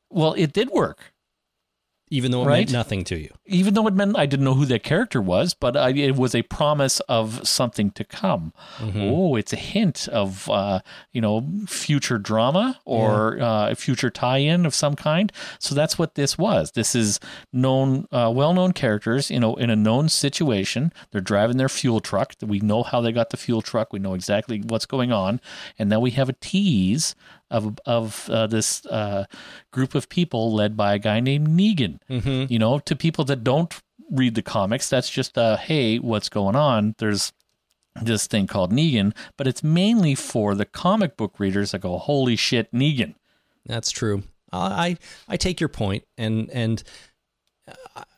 Well, it did work, Even though it Right? meant nothing to you. even though it meant I didn't know who that character was, but I, it was a promise of something to come. Oh, it's a hint of uh, you know future drama or uh, a future tie-in of some kind. So that's what this was. This is known, uh, well-known characters. You know, in a known situation, they're driving their fuel truck. We know how they got the fuel truck. We know exactly what's going on, and now we have a tease of of uh, this uh, group of people led by a guy named Negan. You know, to people that don't read the comics, that's just uh, hey, what's going on? There's this thing called Negan, but it's mainly for the comic book readers that go, holy shit, Negan. That's true. I I, take your point, and and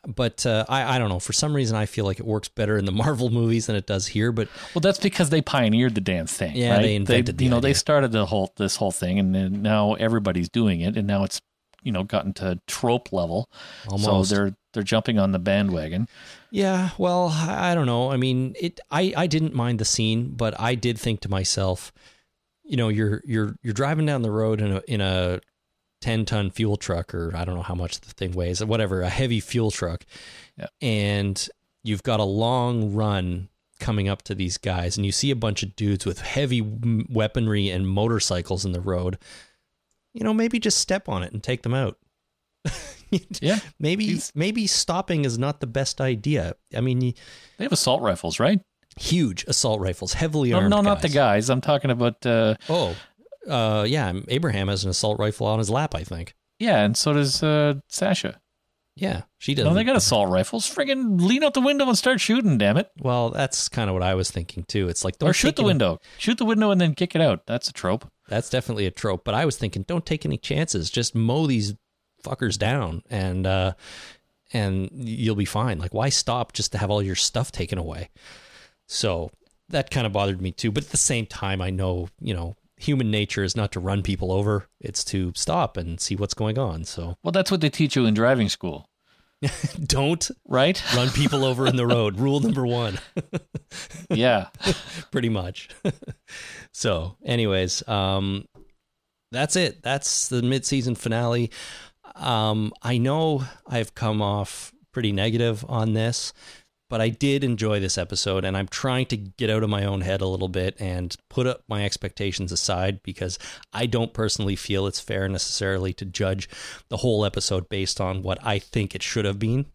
but uh, I I don't know. For some reason, I feel like it works better in the Marvel movies than it does here. But Well, that's because they pioneered the damn thing. Yeah, right? they invented the You know, they started the whole this whole thing, and then now everybody's doing it, and now it's you know gotten to trope level. Almost. So they're they're jumping on the bandwagon. yeah, well, I, I don't know. I mean, it. I I didn't mind the scene, but I did think to myself, you know, you're you're you're driving down the road in a in a ten ton fuel truck, or I don't know how much the thing weighs, whatever, a heavy fuel truck, Yeah. and you've got a long run coming up to these guys, and you see a bunch of dudes with heavy weaponry and motorcycles in the road. You know, maybe just step on it and take them out. Yeah, maybe He's- maybe stopping is not the best idea. I mean, they have assault rifles, right? huge assault rifles, heavily No, armed. no, not the guys. guys. I'm talking about. Uh, Oh, uh, yeah. Abraham has an assault rifle on his lap. I think. yeah, and so does uh, Sasha. Yeah, she does. No, they got assault rifles. Friggin' lean out the window and start shooting. Damn it! Well, that's kind of what I was thinking too. It's like don't Or shoot the any- window. Shoot the window and then kick it out. That's a trope. That's definitely a trope. But I was thinking, don't take any chances. Just mow these fuckers down, and uh, and you'll be fine. Like, why stop just to have all your stuff taken away? So that kind of bothered me too. But at the same time, I know you know human nature is not to run people over; it's to stop and see what's going on. So Well, that's what they teach you in driving school, don't right? run people over in the road. Rule number one. yeah. pretty much. so, anyways, um, that's it. That's the mid-season finale. Um, I know I've come off pretty negative on this, but I did enjoy this episode, and I'm trying to get out of my own head a little bit and put up my expectations aside because I don't personally feel it's fair necessarily to judge the whole episode based on what I think it should have been.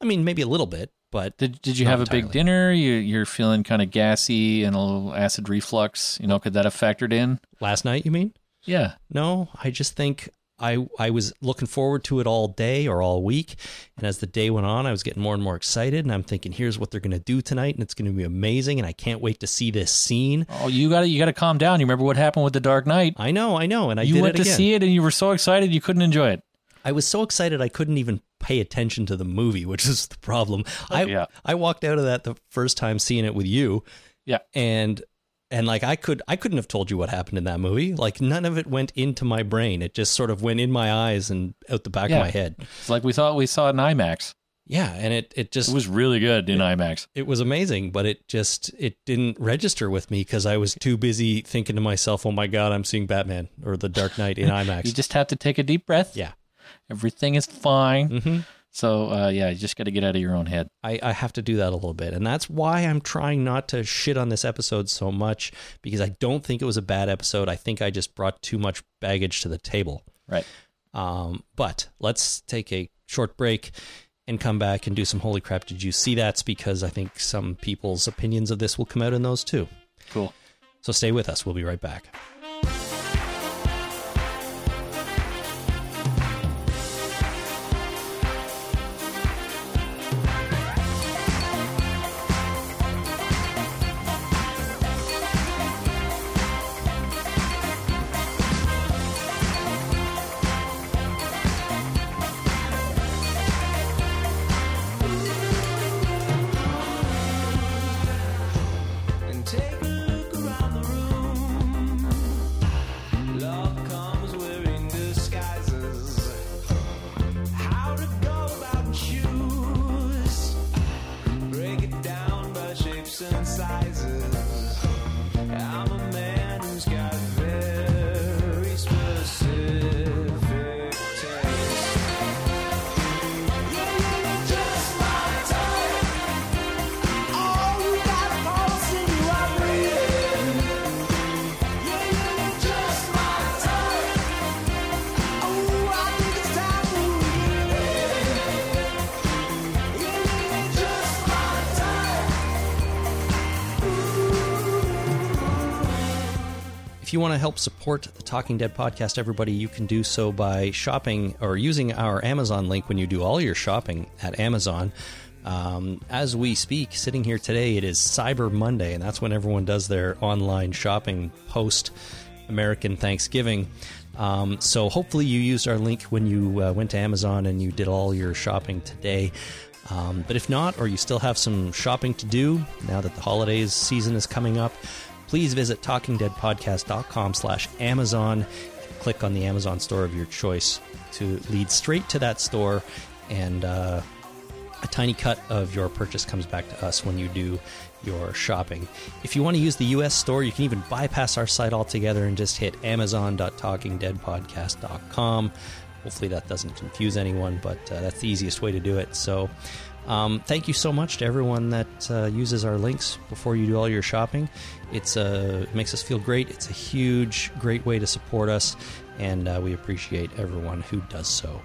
I mean, maybe a little bit, but Did Did you have a big dinner? You You're feeling kind of gassy and a little acid reflux. You know, could that have factored in? last night, you mean? Yeah. No, I just think I I was looking forward to it all day or all week, and as the day went on, I was getting more and more excited, and I'm thinking, here's what they're going to do tonight, and it's going to be amazing, and I can't wait to see this scene. Oh, you got to you got to calm down. You remember what happened with the Dark Knight? I know, I know, and I you went to see it and you were so excited you couldn't enjoy it. I was so excited I couldn't even pay attention to the movie, which is the problem. I Yeah. I walked out of that the first time seeing it with you, Yeah. and and like I could I couldn't have told you what happened in that movie. Like none of it went into my brain. It just sort of went in my eyes and out the back Yeah. of my head. It's like we thought we saw it in IMAX. Yeah, and it it just It was really good in IMAX. it was amazing, but it just it didn't register with me because I was too busy thinking to myself, "Oh my god, I'm seeing Batman or The Dark Knight in IMAX." You just have to take a deep breath. yeah, Everything is fine. hmm So uh, yeah, you just got to get out of your own head. I, I have to do that a little bit, and that's why I'm trying not to shit on this episode so much because I don't think it was a bad episode. I think I just brought too much baggage to the table. Right. Um, but let's take a short break and come back and do some holy crap. Did you see that's because I think some people's opinions of this will come out in those too. Cool. So stay with us. We'll be right back. Help support the Talking Dead podcast, everybody, you can do so by shopping or using our Amazon link when you do all your shopping at Amazon. Um, as we speak, sitting here today, it is Cyber Monday, and that's when everyone does their online shopping post American Thanksgiving. Um, so hopefully, you used our link when you uh, went to Amazon and you did all your shopping today. Um, but if not, or you still have some shopping to do now that the holidays season is coming up, please visit talkingdeadpodcast.com slash Amazon. Click on the Amazon store of your choice to lead straight to that store, and uh, a tiny cut of your purchase comes back to us when you do your shopping. If you want to use the US store, you can even bypass our site altogether and just hit amazon.talkingdeadpodcast.com. Hopefully that doesn't confuse anyone, but uh, that's the easiest way to do it. So, um, thank you so much to everyone that uh, uses our links before you do all your shopping. It's uh, it makes us feel great. It's a huge, great way to support us, and uh, we appreciate everyone who does so.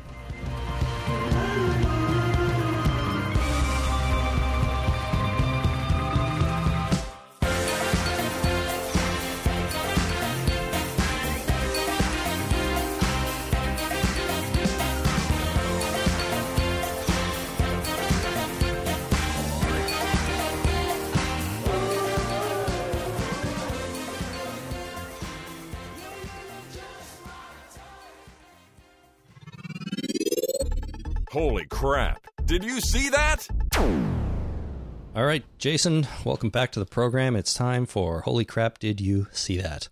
Holy crap. Did you see that? All right, Jason, welcome back to the program. It's time for Holy Crap, Did You See That?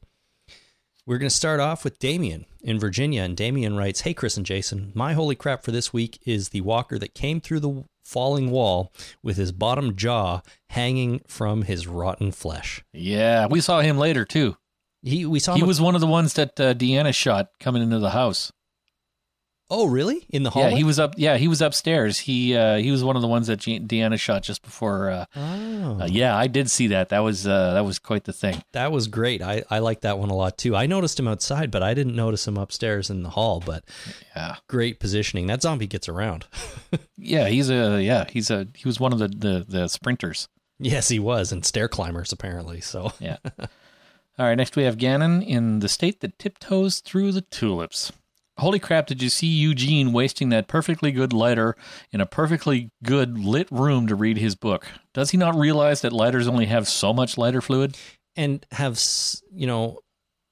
We're going to start off with Damien in Virginia. And Damien writes Hey, Chris and Jason, my holy crap for this week is the walker that came through the falling wall with his bottom jaw hanging from his rotten flesh. Yeah, we saw him later too. He, we saw He him. was one of the ones that uh, Deanna shot coming into the house. Oh, really? In the hallway? Yeah, he was up. Yeah, he was upstairs. He uh, he was one of the ones that Deanna shot just before. Uh, Oh, uh, yeah, I did see that. That was uh, that was quite the thing. that was great. I, I like that one a lot too. I noticed him outside, but I didn't notice him upstairs in the hall. But Yeah, great positioning. That zombie gets around. yeah, he's a yeah he's a he was one of the the, the sprinters. yes, he was, and stair climbers apparently. So Yeah. All right, next we have Gannon in the state that tiptoes through the tulips. Holy crap, did you see Eugene wasting that perfectly good lighter in a perfectly good lit room to read his book? Does he not realize that lighters only have so much lighter fluid? and have you know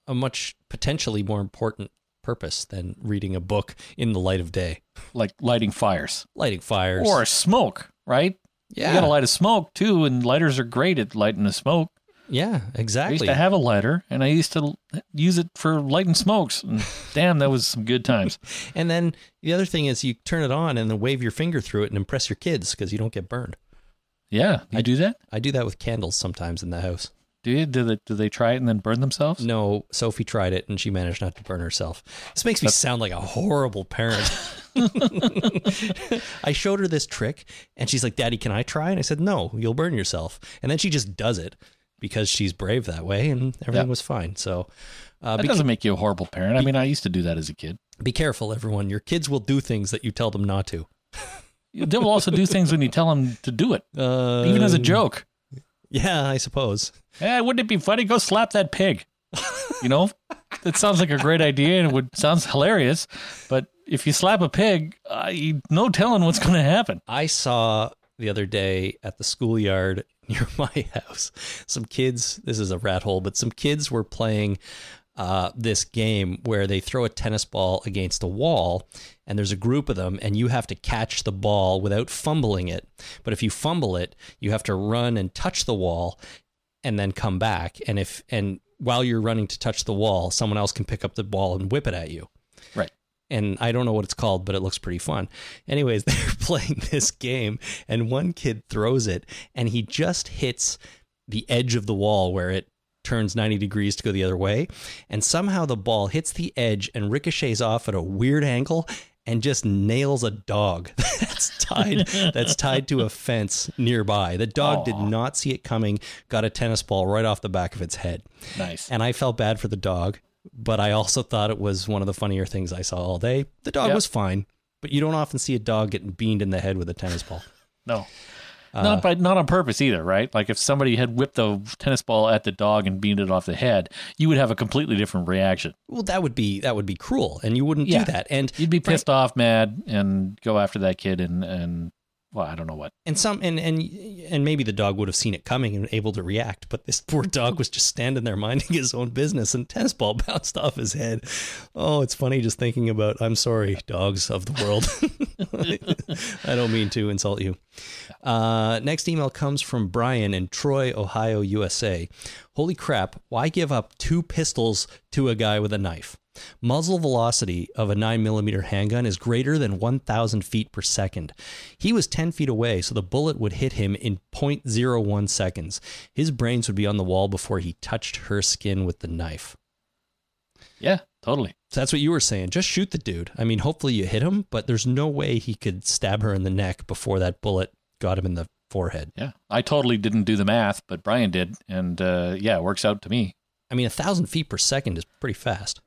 a much potentially more important purpose than reading a book in the light of day, Like lighting fires lighting fires or smoke, right? yeah, You got to light a smoke too, and lighters are great at lighting a smoke. Yeah, exactly. I used to have a lighter, and I used to use it for lighting smokes. And damn, that was some good times. and then the other thing is you turn it on and then wave your finger through it and impress your kids because you don't get burned. Yeah, you do that? I do that with candles sometimes in the house. Do you? Do they, do they try it and then burn themselves? No, Sophie tried it and she managed not to burn herself. This makes me sound like a horrible parent. I showed her this trick and she's like, Daddy, can I try? And I said, No, you'll burn yourself. And then she just does it because she's brave that way and everything Yeah. was fine. So uh, That be, doesn't make you a horrible parent. I mean, I used to do that as a kid. be careful, everyone. Your kids will do things that you tell them not to. They will also do things when you tell them to do it, Uh, even as a joke. Yeah, I suppose. Hey, wouldn't it be funny? Go slap that pig. You know, that sounds like a great idea and it would sounds hilarious. But if you slap a pig, uh, you, no telling what's going to happen. I saw the other day at the schoolyard near my house some kids. This is a rat hole, but some kids were playing uh, this game where they throw a tennis ball against a wall, and there's a group of them, and you have to catch the ball without fumbling it. But if you fumble it, you have to run and touch the wall, and then come back. And if and while you're running to touch the wall, someone else can pick up the ball and whip it at you. And I don't know what it's called, but it looks pretty fun. Anyways, they're playing this game, and one kid throws it, and he just hits the edge of the wall where it turns 90 degrees to go the other way. And somehow the ball hits the edge and ricochets off at a weird angle and just nails a dog that's tied that's tied to a fence nearby. The dog did not see it coming, got a tennis ball right off the back of its head. Nice. And I felt bad for the dog, but I also thought it was one of the funnier things I saw all day. The dog Yep. was fine, but you don't often see a dog getting beamed in the head with a tennis ball. No. Uh, not by not on purpose either, right? Like if somebody had whipped a tennis ball at the dog and beamed it off the head, you would have a completely different reaction. Well, that would be that would be cruel, and you wouldn't Yeah. do that. And You'd be pissed off, mad, and go after that kid and and well, I don't know what. and some and and and maybe the dog would have seen it coming and able to react, but this poor dog was just standing there minding his own business, and tennis ball bounced off his head. Oh, it's funny just thinking about. I'm sorry, dogs of the world. I don't mean to insult you. Uh, next email comes from Brian in Troy, Ohio, USA. Holy crap! Why give up two pistols to a guy with a knife? Muzzle velocity of a 9mm handgun is greater than 1,000 feet per second. He was 10 feet away, so the bullet would hit him in 0.01 seconds. His brains would be on the wall before he touched her skin with the knife. Yeah, totally. So that's what you were saying. Just shoot the dude. I mean, hopefully you hit him, but there's no way he could stab her in the neck before that bullet got him in the forehead. Yeah, I totally didn't do the math, but Brian did, and uh, yeah, it works out to me. I mean, a thousand feet per second is pretty fast.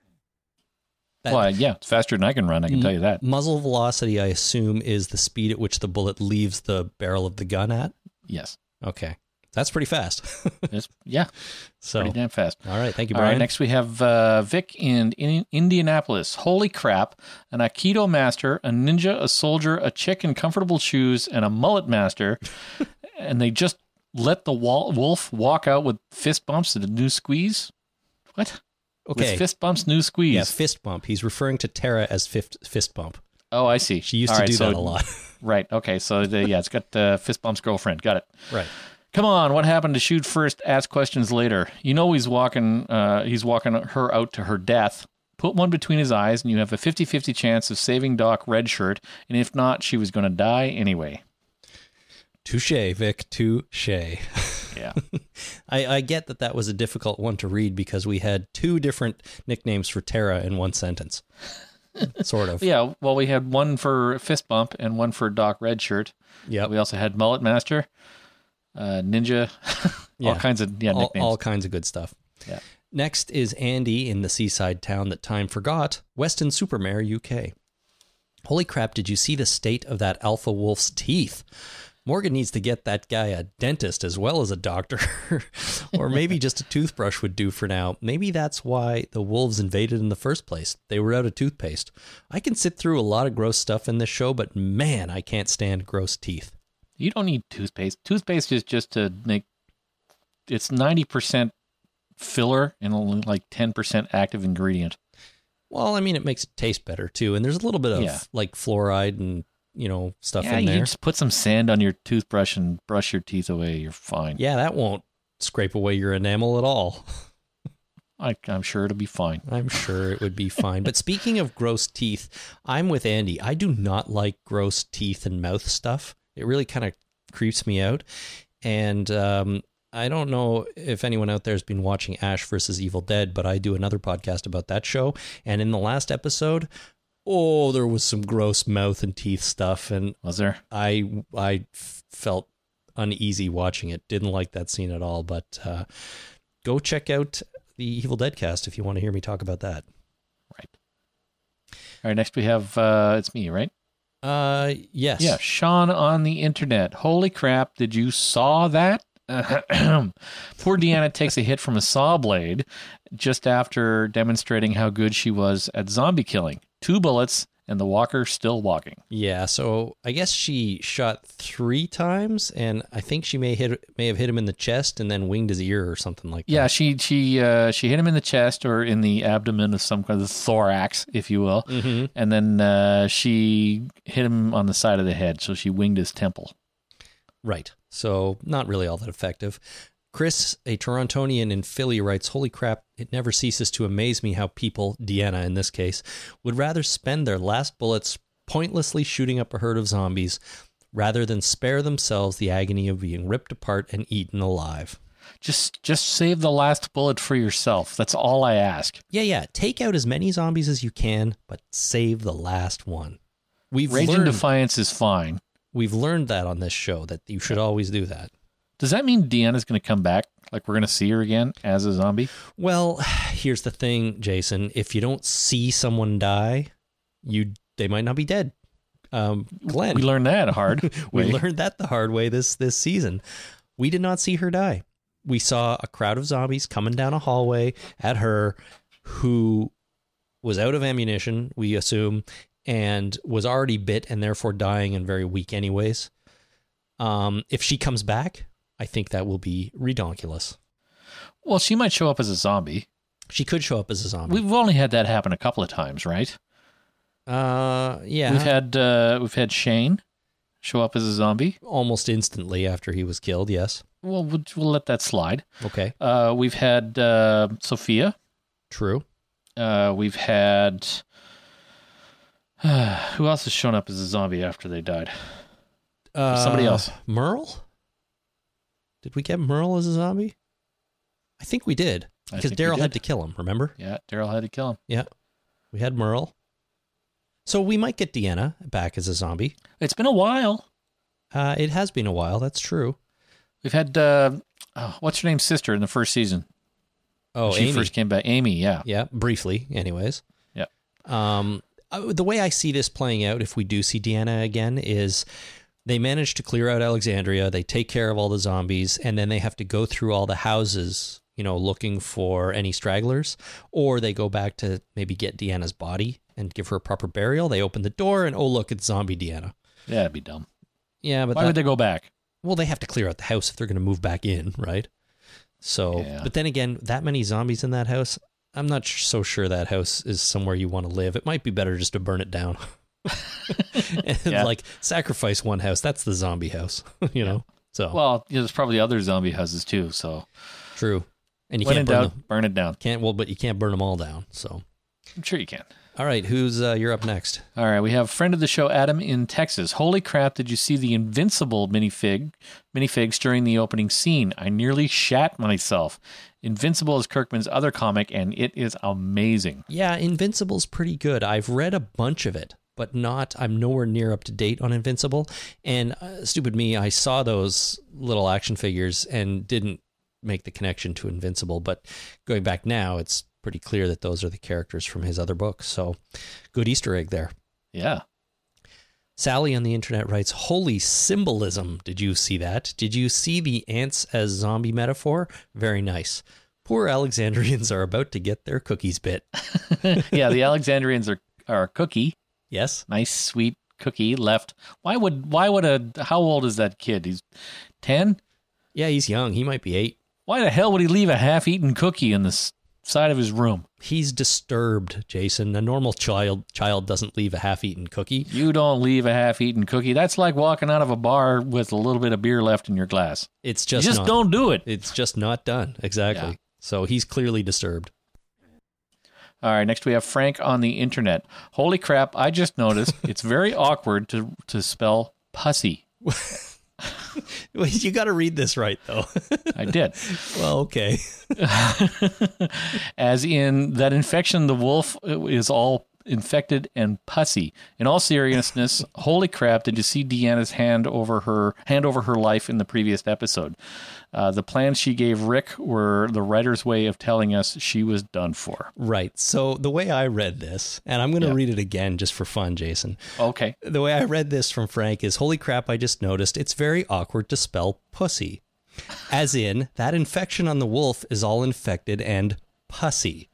That- well, yeah, it's faster than I can run. I can tell you that. Muzzle velocity, I assume, is the speed at which the bullet leaves the barrel of the gun at. Yes, Okay. That's pretty fast. yeah, so, pretty damn fast. all right. Thank you, All Brian. right, next we have uh, Vic in, in Indianapolis. Holy crap! An Aikido master, a ninja, a soldier, a chick in comfortable shoes, and a mullet master, and they just let the wall, wolf walk out with fist bumps and a new squeeze. What? Okay. With fist bumps, new squeeze. yeah, fist bump. He's referring to Tara as fist, fist bump. Oh, I see. She used All to right, do so- that a lot. Right. Okay. So the, yeah, it's got uh, fist bumps girlfriend. Got it. right. Come on, what happened to shoot first, ask questions later? You know he's walking uh, he's walking her out to her death. Put one between his eyes and you have a 50-50 chance of saving Doc Redshirt, and if not, she was going to die anyway. Touche, Vic. Touche. Yeah. I, I get that that was a difficult one to read because we had two different nicknames for Tara in one sentence. sort of. yeah, well we had one for fist bump and one for Doc Redshirt. Yeah. We also had Mullet Master, uh, Ninja, Yeah. all kinds of yeah, all, nicknames. all kinds of good stuff. Yeah. Next is Andy in the seaside town that time forgot, Weston-super-Mare, UK. Holy crap, did you see the state of that alpha wolf's teeth? Morgan needs to get that guy a dentist as well as a doctor, or maybe just a toothbrush would do for now. Maybe that's why the wolves invaded in the first place. They were out of toothpaste. I can sit through a lot of gross stuff in this show, but man, I can't stand gross teeth. You don't need toothpaste. Toothpaste is just to make it's ninety percent filler and only like ten percent active ingredient. Well, I mean, it makes it taste better too, and there's a little bit of Yeah. like fluoride and you know stuff yeah, in you just put some sand on your toothbrush and brush your teeth away. You're fine. Yeah, that won't scrape away your enamel at all. I, I'm sure it'll be fine. I'm sure it would be fine. But speaking of gross teeth, I'm with Andy. I do not like gross teeth and mouth stuff. It really kind of creeps me out. And um, I don't know if anyone out there has been watching Ash versus Evil Dead, but I do another podcast about that show. And in the last episode, oh, there was some gross mouth and teeth stuff, and Was there? I I felt uneasy watching it. Didn't like that scene at all. But uh, go check out the Evil Dead cast if you want to hear me talk about that. Right. All right. Next we have uh, it's me, right? Uh, yes. Yeah, Sean on the internet. Holy crap! Did you saw that? Poor Deanna takes a hit from a saw blade just after demonstrating how good she was at zombie killing. Two bullets, and the walker still walking. Yeah. So I guess she shot three times, and I think she may hit may have hit him in the chest and then winged his ear or something like Yeah, that. Yeah, she she uh, she hit him in the chest or in the abdomen of some kind of thorax, if you will, Mm-hmm. and then uh, she hit him on the side of the head. So she winged his temple. Right. So not really all that effective. Chris, a Torontonian in Philly, writes, Holy crap, it never ceases to amaze me how people, Deanna in this case, would rather spend their last bullets pointlessly shooting up a herd of zombies rather than spare themselves the agony of being ripped apart and eaten alive. Just just save the last bullet for yourself. That's all I ask. Yeah, yeah. Take out as many zombies as you can, but save the last one. We've Rage and defiance is fine. We've learned that on this show that you should always do that. Does that mean Deanna's going to come back? Like we're going to see her again as a zombie? Well, here's the thing, Jason. If you don't see someone die, you they might not be dead. Um, Glenn, We learned that hard. we learned that the hard way this this season. We did not see her die. We saw a crowd of zombies coming down a hallway at her, who was out of ammunition, we assume, and was already bit and therefore dying and very weak, anyways. Um, if she comes back, I think that will be redonkulous. Well, she might show up as a zombie. She could show up as a zombie. We've only had that happen a couple of times, right? Uh, yeah. We've had uh, we've had Shane show up as a zombie. almost instantly after he was killed. Yes. Well, we'll, we'll let that slide. Okay. Uh, we've had uh, Sophia. True. Uh, we've had who else has shown up as a zombie after they died? Uh, Somebody else. Merle. Did we get Merle as a zombie? I think we did because Daryl had to kill him. Remember? Yeah, Daryl had to kill him. Yeah. We had Merle. So we might get Deanna back as a zombie. It's been a while. Uh, it has been a while. That's true. We've had uh, oh, what's her name's sister in the first season. Oh, When she Amy. first came back. Amy, yeah. Yeah, briefly, anyways. Yeah. Um, the way I see this playing out, if we do see Deanna again, is they manage to clear out Alexandria. They take care of all the zombies, and then they have to go through all the houses, you know, looking for any stragglers, or they go back to maybe get Deanna's body and give her a proper burial. They open the door, and oh look, it's zombie Deanna. Yeah, that'd be dumb. Yeah, but Why that- would they go back? well, they have to clear out the house if they're going to move back in, right? So, Yeah. but then again, that many zombies in that house, I'm not so sure that house is somewhere you want to live. It might be better just to burn it down. and Yeah. like sacrifice one house. That's the zombie house, you know? So, Well, there's probably other zombie houses too. So true. And you when can't burn doubt, burn it down. Can't, well, but you can't burn them all down. So, I'm sure you can. all right, who's, uh, you're up next. All right, we have friend of the show Adam in Texas. Holy crap! Did you see the Invincible minifig minifigs during the opening scene? I nearly shat myself. Invincible is Kirkman's other comic, and it is amazing. Yeah, Invincible's pretty good. I've read a bunch of it, but not, I'm nowhere near up to date on Invincible. And uh, stupid me, I saw those little action figures and didn't make the connection to Invincible. But going back now, it's pretty clear that those are the characters from his other books. So good Easter egg there. Yeah, Sally on the internet writes, Holy symbolism. Did you see that? Did you see the ants as zombie metaphor? Very nice. Poor Alexandrians are about to get their cookies bit. yeah, the Alexandrians are are a cookie, Yes? nice sweet cookie left. Why would why would a how old is that kid? He's ten. Yeah, he's young. He might be eight. Why the hell would he leave a half-eaten cookie in the s- side of his room? He's disturbed, Jason. A normal child child doesn't leave a half-eaten cookie. You don't leave a half-eaten cookie. That's like walking out of a bar with a little bit of beer left in your glass. It's just You just not, don't do it. It's just not done. Exactly. Yeah. So he's clearly disturbed. All right, next we have Frank on the internet. Holy crap, I just noticed it's very awkward to to spell pussy. You got to read this right, though. I did. well, okay. As in that infection the wolf is all infected and pussy. In all seriousness, holy crap, did you see Deanna's hand over her hand over her life in the previous episode? Uh, the plans she gave Rick were the writer's way of telling us she was done for. Right. So the way I read this, and I'm going to Yeah. read it again just for fun, Jason. Okay. The way I read this from Frank is Holy crap, I just noticed it's very awkward to spell pussy. As in, that infection on the wolf is all infected and pussy.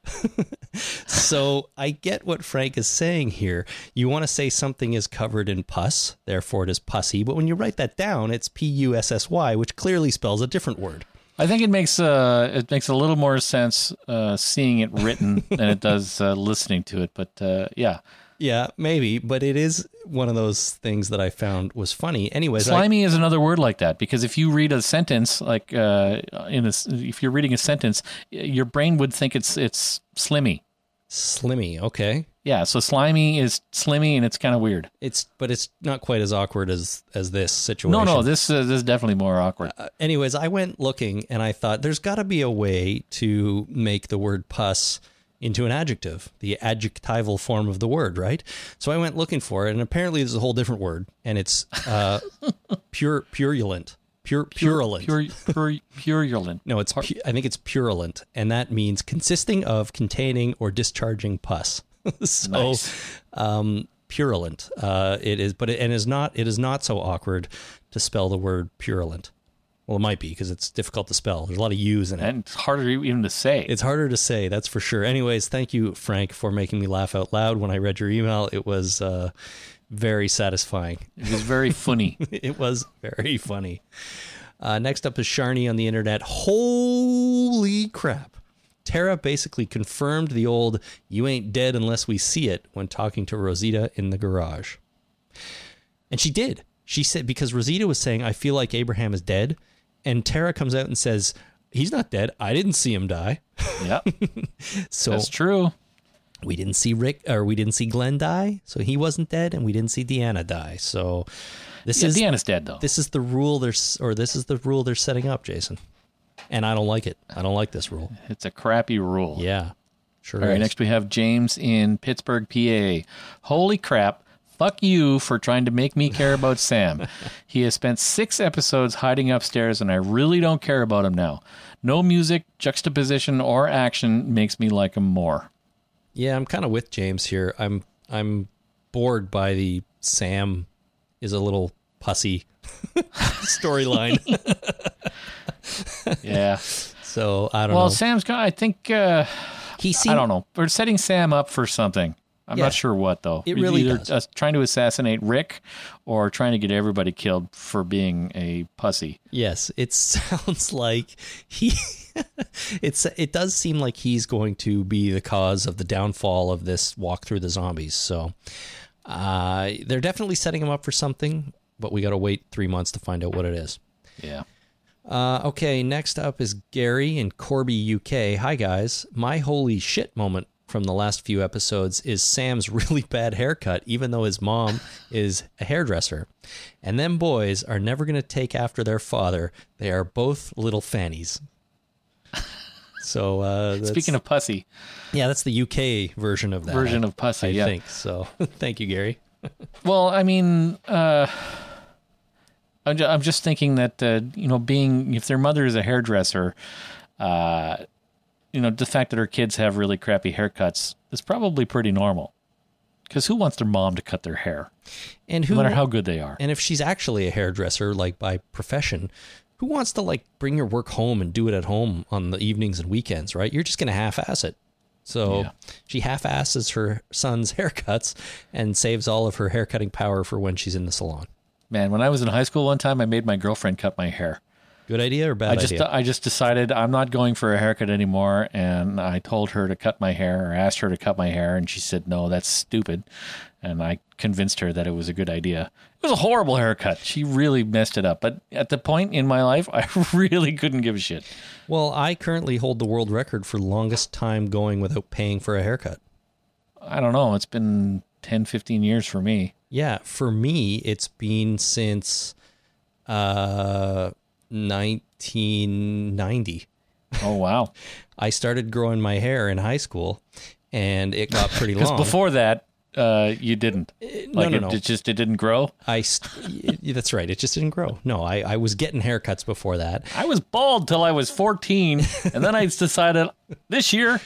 so I get what Frank is saying here. You want to say something is covered in pus, therefore it is pussy, but when you write that down, it's P U S S Y, which clearly spells a different word. I think it makes uh it makes a little more sense uh, seeing it written than it does uh, listening to it. But uh, yeah, Yeah, maybe, but it is one of those things that I found was funny. Anyways, I- slimy is another word like that because if you read a sentence like uh, in a if you're reading a sentence, your brain would think it's it's slimmy. Slimmy, okay. Yeah, so slimy is slimmy and it's kind of weird. It's but it's not quite as awkward as as this situation. No, no, this uh, this is definitely more awkward. Uh, anyways, I went looking and I thought there's got to be a way to make the word pus into an adjective, the adjectival form of the word, right? So I went looking for it, and apparently there's a whole different word, and it's uh, pure purulent, pure purulent. Pure, pure, purulent. no, it's pu- I think it's purulent, and that means consisting of, containing, or discharging pus. so, Nice. um, purulent. Uh, it is, but it and is not. It is not so awkward to spell the word purulent. Well, it might be because it's difficult to spell. There's a lot of U's in it. and it's harder even to say. It's harder to say, that's for sure. Anyways, thank you, Frank, for making me laugh out loud when I read your email. It was uh, very satisfying. it was very funny. it was very funny. Uh, next up is Sharni on the internet. Holy crap. Tara basically confirmed the old you ain't dead unless we see it when talking to Rosita in the garage. And she did. She said, because Rosita was saying, I feel like Abraham is dead. And Tara comes out and says, He's not dead. I didn't see him die. yeah, So that's true. we didn't see Rick or we didn't see Glenn die, so he wasn't dead, and we didn't see Deanna die. So this Yeah, is Deanna's dead though. this is the rule they're or this is the rule they're setting up, Jason. And I don't like it. I don't like this rule. It's a crappy rule. Yeah, sure. All right, next we have James in Pittsburgh, PA. Holy crap. Fuck you for trying to make me care about Sam. He has spent six episodes hiding upstairs, and I really don't care about him now. No music, juxtaposition, or action makes me like him more. Yeah, I'm kind of with James here. I'm I'm bored by the Sam is a little pussy storyline. Yeah. so I don't well, know. Well, Sam's got, I think, uh, he I don't know. We're setting Sam up for something. I'm Yeah. not sure what, though. It really Either does. trying to assassinate Rick or trying to get everybody killed for being a pussy. Yes, it sounds like he. it's it does seem like he's going to be the cause of the downfall of this walk through the zombies. So, uh, they're definitely setting him up for something, but we got to wait three months to find out what it is. Yeah. Uh, okay, next up is Gary in Corby, UK. Hi guys, my holy shit moment from the last few episodes is Sam's really bad haircut, even though his mom is a hairdresser. And them boys are never going to take after their father. They are both little fannies. So, uh, Speaking of pussy, yeah, that's the UK version of that. version I- of pussy, I yeah. think so. Thank you, Gary. Well, I mean, uh, I'm just thinking that uh, you know, being if their mother is a hairdresser, uh, you know, the fact that her kids have really crappy haircuts is probably pretty normal. Because who wants their mom to cut their hair, And who, no matter how good they are? And if she's actually a hairdresser, like by profession, who wants to like bring your work home and do it at home on the evenings and weekends, right? You're just going to half-ass it. So Yeah. she half-asses her son's haircuts and saves all of her haircutting power for when she's in the salon. Man, when I was in high school one time, I made my girlfriend cut my hair. Good idea or bad I just idea? I just decided I'm not going for a haircut anymore, and I told her to cut my hair or asked her to cut my hair, and she said no, that's stupid, and I convinced her that it was a good idea. It was a horrible haircut. She really messed it up, but at the point in my life, I really couldn't give a shit. well, I currently hold the world record for longest time going without paying for a haircut. I don't know. It's been 10, 15 years for me. Yeah, for me, it's been since uh, 1990. Oh wow! I started growing my hair in high school, and it got pretty long. Because before that, uh, you didn't. no, Like no, it, no. it just it didn't grow. I st- that's right. It just didn't grow. No, I, I was getting haircuts before that. I was bald till I was 14, and then I decided this year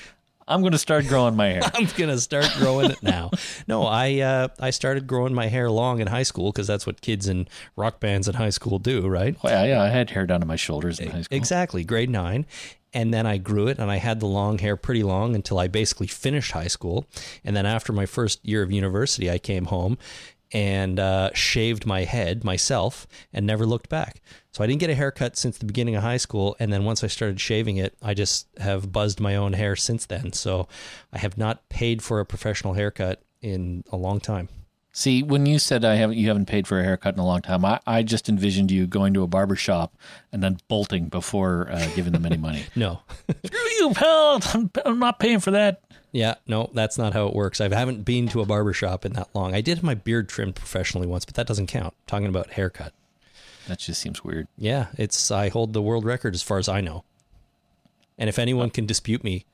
I'm going to start growing my hair. I'm gonna start growing it now. No, I uh, I started growing my hair long in high school because that's what kids in rock bands in high school do, right? Well, yeah, yeah, I had hair down to my shoulders in high school. Exactly, grade nine. And then I grew it and I had the long hair pretty long until I basically finished high school. And then after my first year of university, I came home and uh, shaved my head myself and never looked back. So I didn't get a haircut since the beginning of high school. And then once I started shaving it, I just have buzzed my own hair since then. So I have not paid for a professional haircut in a long time. See, when you said I haven't, you haven't paid for a haircut in a long time, I, I just envisioned you going to a barber shop and then bolting before uh, giving them any money. No. Screw you, pal! I'm, I'm not paying for that. Yeah, no, that's not how it works. I haven't been to a barber shop in that long. I did have my beard trimmed professionally once, but that doesn't count. I'm talking about haircut. That just seems weird. Yeah, it's I hold the world record as far as I know. And if anyone can dispute me,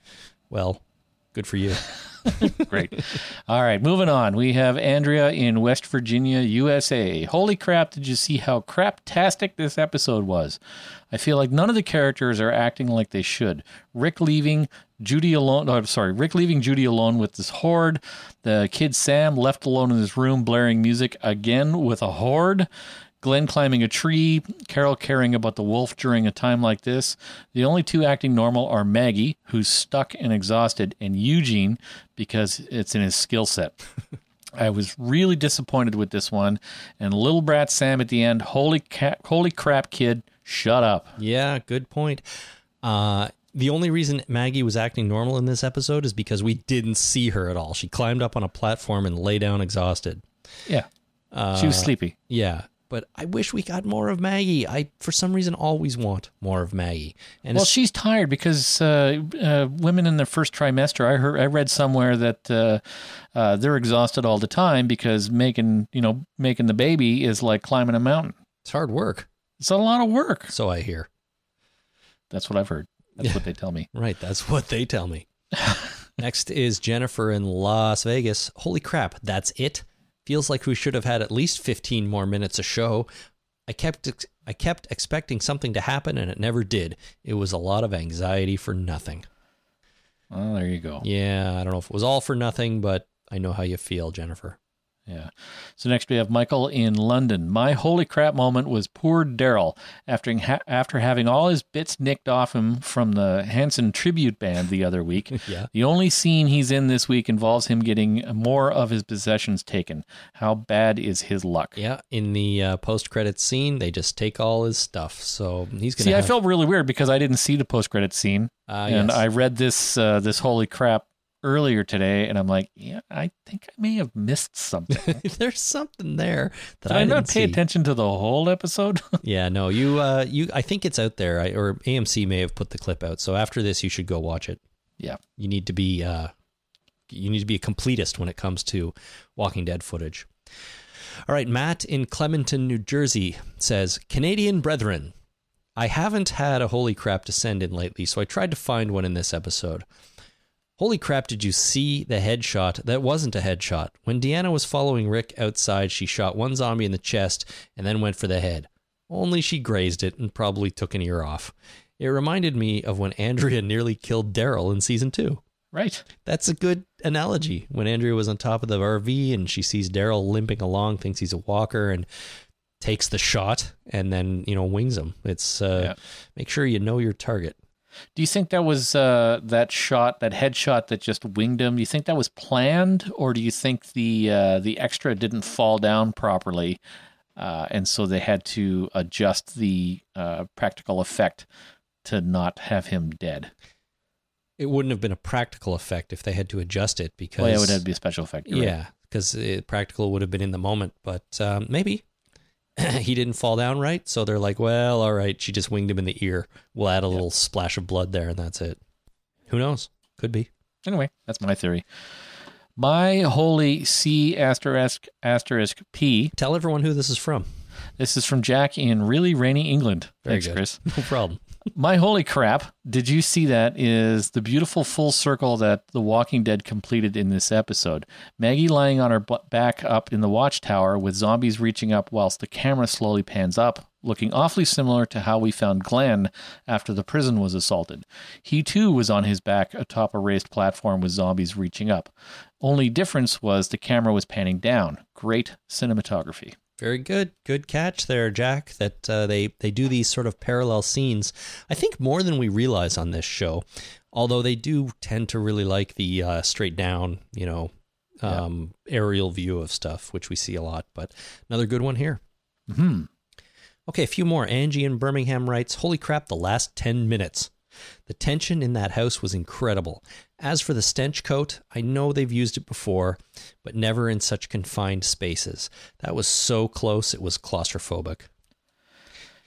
well, good for you. Great. All right, moving on. We have Andrea in West Virginia, USA. Holy crap, did you see how craptastic this episode was? I feel like none of the characters are acting like they should. Rick leaving Judy alone. Oh, sorry, Rick leaving Judy alone with this horde. The kid Sam left alone in his room blaring music again with a horde. Glenn climbing a tree, Carol caring about the wolf during a time like this. The only two acting normal are Maggie, who's stuck and exhausted, and Eugene, because it's in his skill set. I was really disappointed with this one. And little brat Sam at the end, holy ca- holy crap, kid, shut up. Yeah, good point. Uh, the only reason Maggie was acting normal in this episode is because we didn't see her at all. She climbed up on a platform and lay down exhausted. Yeah, she was sleepy. Yeah, but I wish we got more of Maggie. I, for some reason, always want more of Maggie. And Well, she's tired because uh, uh, women in their first trimester. I heard, I read somewhere that uh, uh, they're exhausted all the time because making, you know, making the baby is like climbing a mountain. it's hard work. It's a lot of work. So I hear. That's what I've heard. That's what they tell me. Right, that's what they tell me. Next is Jennifer in Las Vegas. Holy crap, that's it. Feels like we should have had at least 15 more minutes of show. I kept ex- I kept expecting something to happen and it never did. It was a lot of anxiety for nothing. Oh, there you go. Yeah, I don't know if it was all for nothing, but I know how you feel, Jennifer. Yeah. So next we have Michael in London. My holy crap moment was poor Daryl after ha- after having all his bits nicked off him from the Hanson tribute band the other week. Yeah. The only scene he's in this week involves him getting more of his possessions taken. How bad is his luck? Yeah, in the uh, post credits scene, they just take all his stuff. So he's going to See, I have, felt really weird because I didn't see the post credit scene, uh, and yes. I read this uh, this holy crap earlier today, and I'm like, yeah, I think I may have missed something. There's something there that Did I, I, not pay see. attention to the whole episode? Yeah, no, you, uh, you. I think it's out there, I, or AMC may have put the clip out. So after this, you should go watch it. yeah. You need to be, uh, you need to be a completist when it comes to Walking Dead footage. All right, Matt in Clementon, New Jersey says, Canadian brethren, I haven't had a holy crap to send in lately, so I tried to find one in this episode. Holy crap, did you see the headshot that wasn't a headshot? When Deanna was following Rick outside, she shot one zombie in the chest and then went for the head. Only she grazed it and probably took an ear off. It reminded me of when Andrea nearly killed Daryl in season two. Right. That's a good analogy. When Andrea was on top of the RV and she sees Daryl limping along, thinks he's a walker, and takes the shot, and then you know wings him. It's uh, Yeah. make sure you know your target. Do you think that was uh, that shot, that headshot that just winged him? Do you think that was planned, or do you think the uh, the extra didn't fall down properly, uh, and so they had to adjust the uh, practical effect to not have him dead? It wouldn't have been a practical effect if they had to adjust it because Well, yeah, it would have to be a special effect. you're right. yeah, because practical would have been in the moment, but um, maybe he didn't fall down right. So they're like, well, all right, she just winged him in the ear. We'll add a little splash of blood there, and that's it. Who knows? Could be. Anyway, that's my theory. My holy C asterisk asterisk P. Tell everyone who this is from. This is from Jack in really rainy England. Very Thanks, good. Chris. No problem. My holy crap. Did you see that? Is the beautiful full circle that The Walking Dead completed in this episode. Maggie lying on her back up in the watchtower with zombies reaching up whilst the camera slowly pans up, looking awfully similar to how we found Glenn after the prison was assaulted. He too was on his back atop a raised platform with zombies reaching up. Only difference was the camera was panning down. Great cinematography. Very good. Good catch there, Jack. That uh, they they do these sort of parallel scenes. I think more than we realize on this show. Although they do tend to really like the uh, straight down, you know, um, aerial view of stuff, which we see a lot. But another good one here. Hmm. Okay, a few more. Angie in Birmingham writes, Holy crap, the last 10 minutes. The tension in that house was incredible. As for the stench coat, I know they've used it before, but never in such confined spaces. That was so close, it was claustrophobic.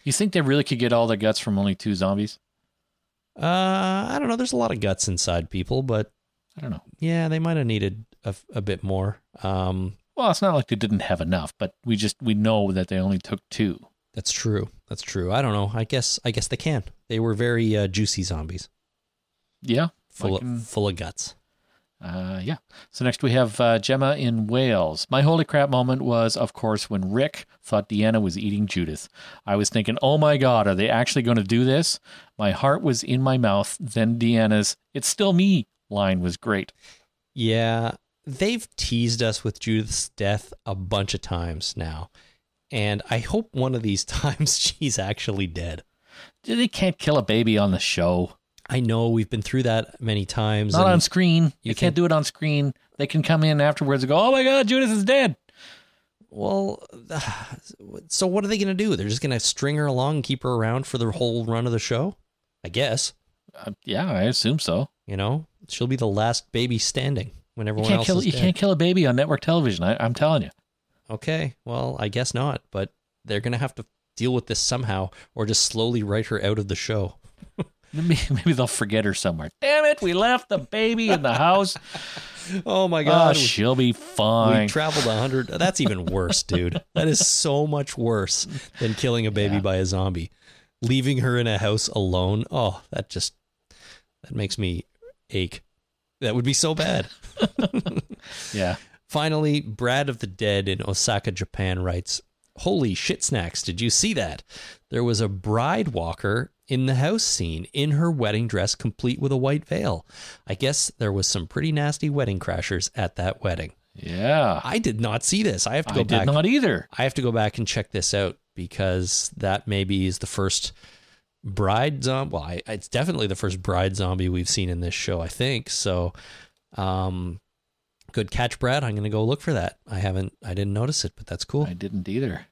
You think they really could get all the guts from only two zombies? Uh, I don't know. There's a lot of guts inside people, but I don't know. yeah, they might have needed a, a bit more. Um, Well, it's not like they didn't have enough, but we just we know that they only took two. That's true. That's true. I don't know. I guess I guess they can. They were very uh, juicy zombies, Yeah, full Like of, full of guts. Uh, yeah. So next we have uh, Gemma in Wales. My holy crap moment was, of course, when Rick thought Deanna was eating Judith. I was thinking, oh my God, are they actually going to do this? My heart was in my mouth. Then Deanna's, it's still me line was great. Yeah, they've teased us with Judith's death a bunch of times now. And I hope one of these times she's actually dead. They can't kill a baby on the show. I know we've been through that many times. Not on screen. you You can't do it on screen. They can come in afterwards and go, oh my God, Judith is dead. Well, so what are they going to do? They're just going to string her along and keep her around for the whole run of the show? I guess. Uh, yeah, I assume so. You know, she'll be the last baby standing when You everyone can't else kill. You dead. can't kill a baby on network television. I, I'm telling you. Okay, well, I guess not, but they're going to have to deal with this somehow or just slowly write her out of the show. Maybe, maybe they'll forget her somewhere. Damn it, we left the baby in the house. Oh my Oh, she'll be fine. we traveled a hundred. That's even worse, dude. That is so much worse than killing a baby Yeah. by a zombie. Leaving her in a house alone. Oh, that just that makes me ache. That would be so bad. yeah. Finally, Brad of the Dead in Osaka, Japan writes, Holy shit snacks, did you see that? There was a bride walker in the house scene in her wedding dress complete with a white veil. I guess there was some pretty nasty wedding crashers at that wedding. Yeah. I did not see this. I have to go I back. did not either. I have to go back and check this out because that maybe is the first bride zombie. Well, I, it's definitely the first bride zombie we've seen in this show, I think. So, um, good catch, Brad. I'm going to go look for that. I haven't, I didn't notice it, but that's cool. I didn't either.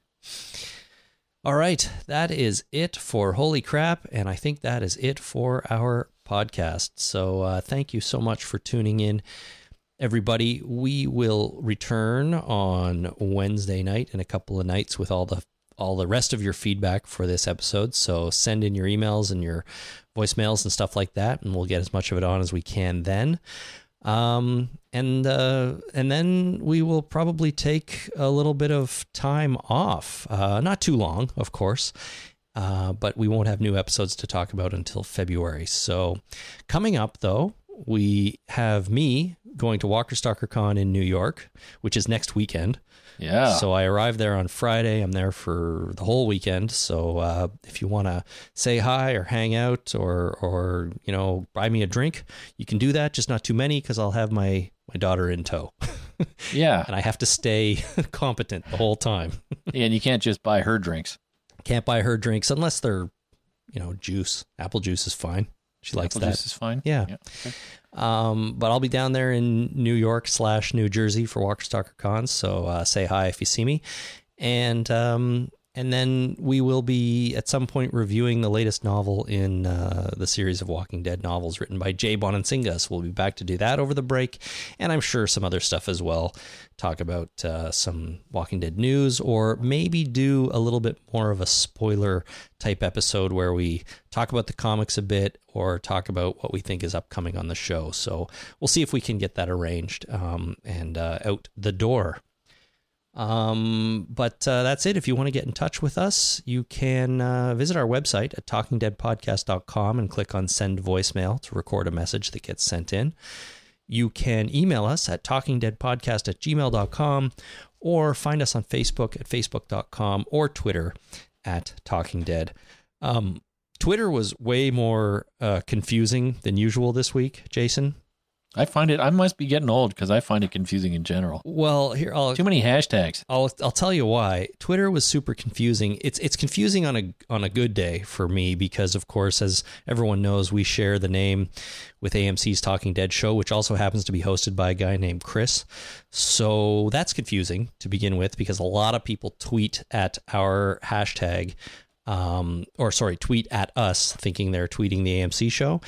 All right. That is it for Holy Crap. And I think that is it for our podcast. So, uh, thank you so much for tuning in. Everybody, we will return on Wednesday night in a couple of nights with all the all the rest of your feedback for this episode. So send in your emails and your voicemails and stuff like that, and we'll get as much of it on as we can then. Um, and uh, and then we will probably take a little bit of time off, uh, not too long, of course. Uh, but we won't have new episodes to talk about until February. So, coming up though, we have me going to Walker Stalker Con in New York, which is next weekend. Yeah. So I arrive there on Friday. I'm there for the whole weekend. So uh, if you want to say hi or hang out or or you know buy me a drink, you can do that. Just not too many because I'll have my my daughter in tow, yeah. and I have to stay competent the whole time. and you can't just buy her drinks. Can't buy her drinks unless they're you know juice. Apple juice is fine. She likes Apple that. juice is fine. Yeah. Okay. Um, but I'll be down there in New York slash New Jersey for Walker Stalker Cons. So uh, say hi if you see me, and um, and then we will be at some point reviewing the latest novel in uh, the series of Walking Dead novels written by Jay Bonansinga. So we'll be back to do that over the break, and I'm sure some other stuff as well. Talk about uh, some Walking Dead news, or maybe do a little bit more of a spoiler type episode where we talk about the comics a bit, or talk about what we think is upcoming on the show. So we'll see if we can get that arranged um, and uh, out the door. Um, but uh, that's it. If you want to get in touch with us, you can uh, visit our website at talkingdeadpodcast.com and click on send voicemail to record a message that gets sent in. You can email us at talkingdeadpodcast at gmail.com or find us on Facebook at facebook.com or Twitter at talkingdead. Um, Twitter was way more uh, confusing than usual this week, Jason. I find it. I must be getting old because I find it confusing in general. Well, here I'll Too many hashtags. I'll I'll tell you why. Twitter was super confusing. It's it's confusing on a on a good day for me because of course as everyone knows we share the name with AMC's Talking Dead show which also happens to be hosted by a guy named Chris. So that's confusing to begin with because a lot of people tweet at our hashtag um, or sorry, tweet at us thinking they're tweeting the AMC show.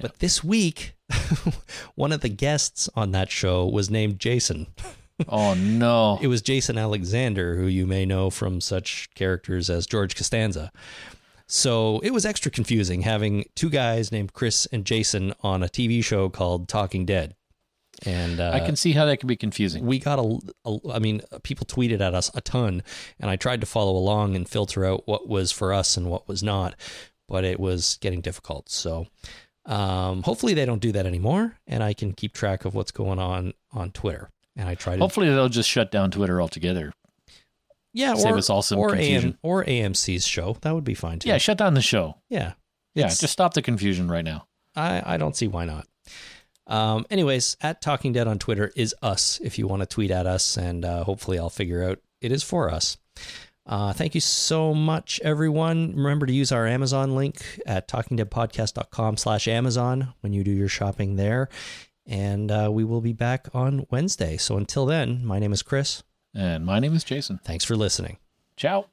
But this week, one of the guests on that show was named Jason. Oh no. It was Jason Alexander, who you may know from such characters as George Costanza. So it was extra confusing having two guys named Chris and Jason on a TV show called Talking Dead. And uh, I can see how that can be confusing. we got a, a I mean people tweeted at us a ton and I tried to follow along and filter out what was for us and what was not but it was getting difficult so um, hopefully they don't do that anymore and I can keep track of what's going on on Twitter and I try to Hopefully they'll just shut down Twitter altogether. yeah save or, us all some or confusion. AM, or AMC's show that would be fine too Yeah, shut down the show. yeah Yeah, just stop the confusion right now. I, I don't see why not. Um, anyways, at Talking Dead on Twitter is us if you want to tweet at us, and uh, hopefully I'll figure out it is for us. Uh, thank you so much, everyone. Remember to use our Amazon link at talkingdeadpodcast.com slash Amazon when you do your shopping there. And uh, we will be back on Wednesday. So until then, my name is Chris. And my name is Jason. Thanks for listening. Ciao.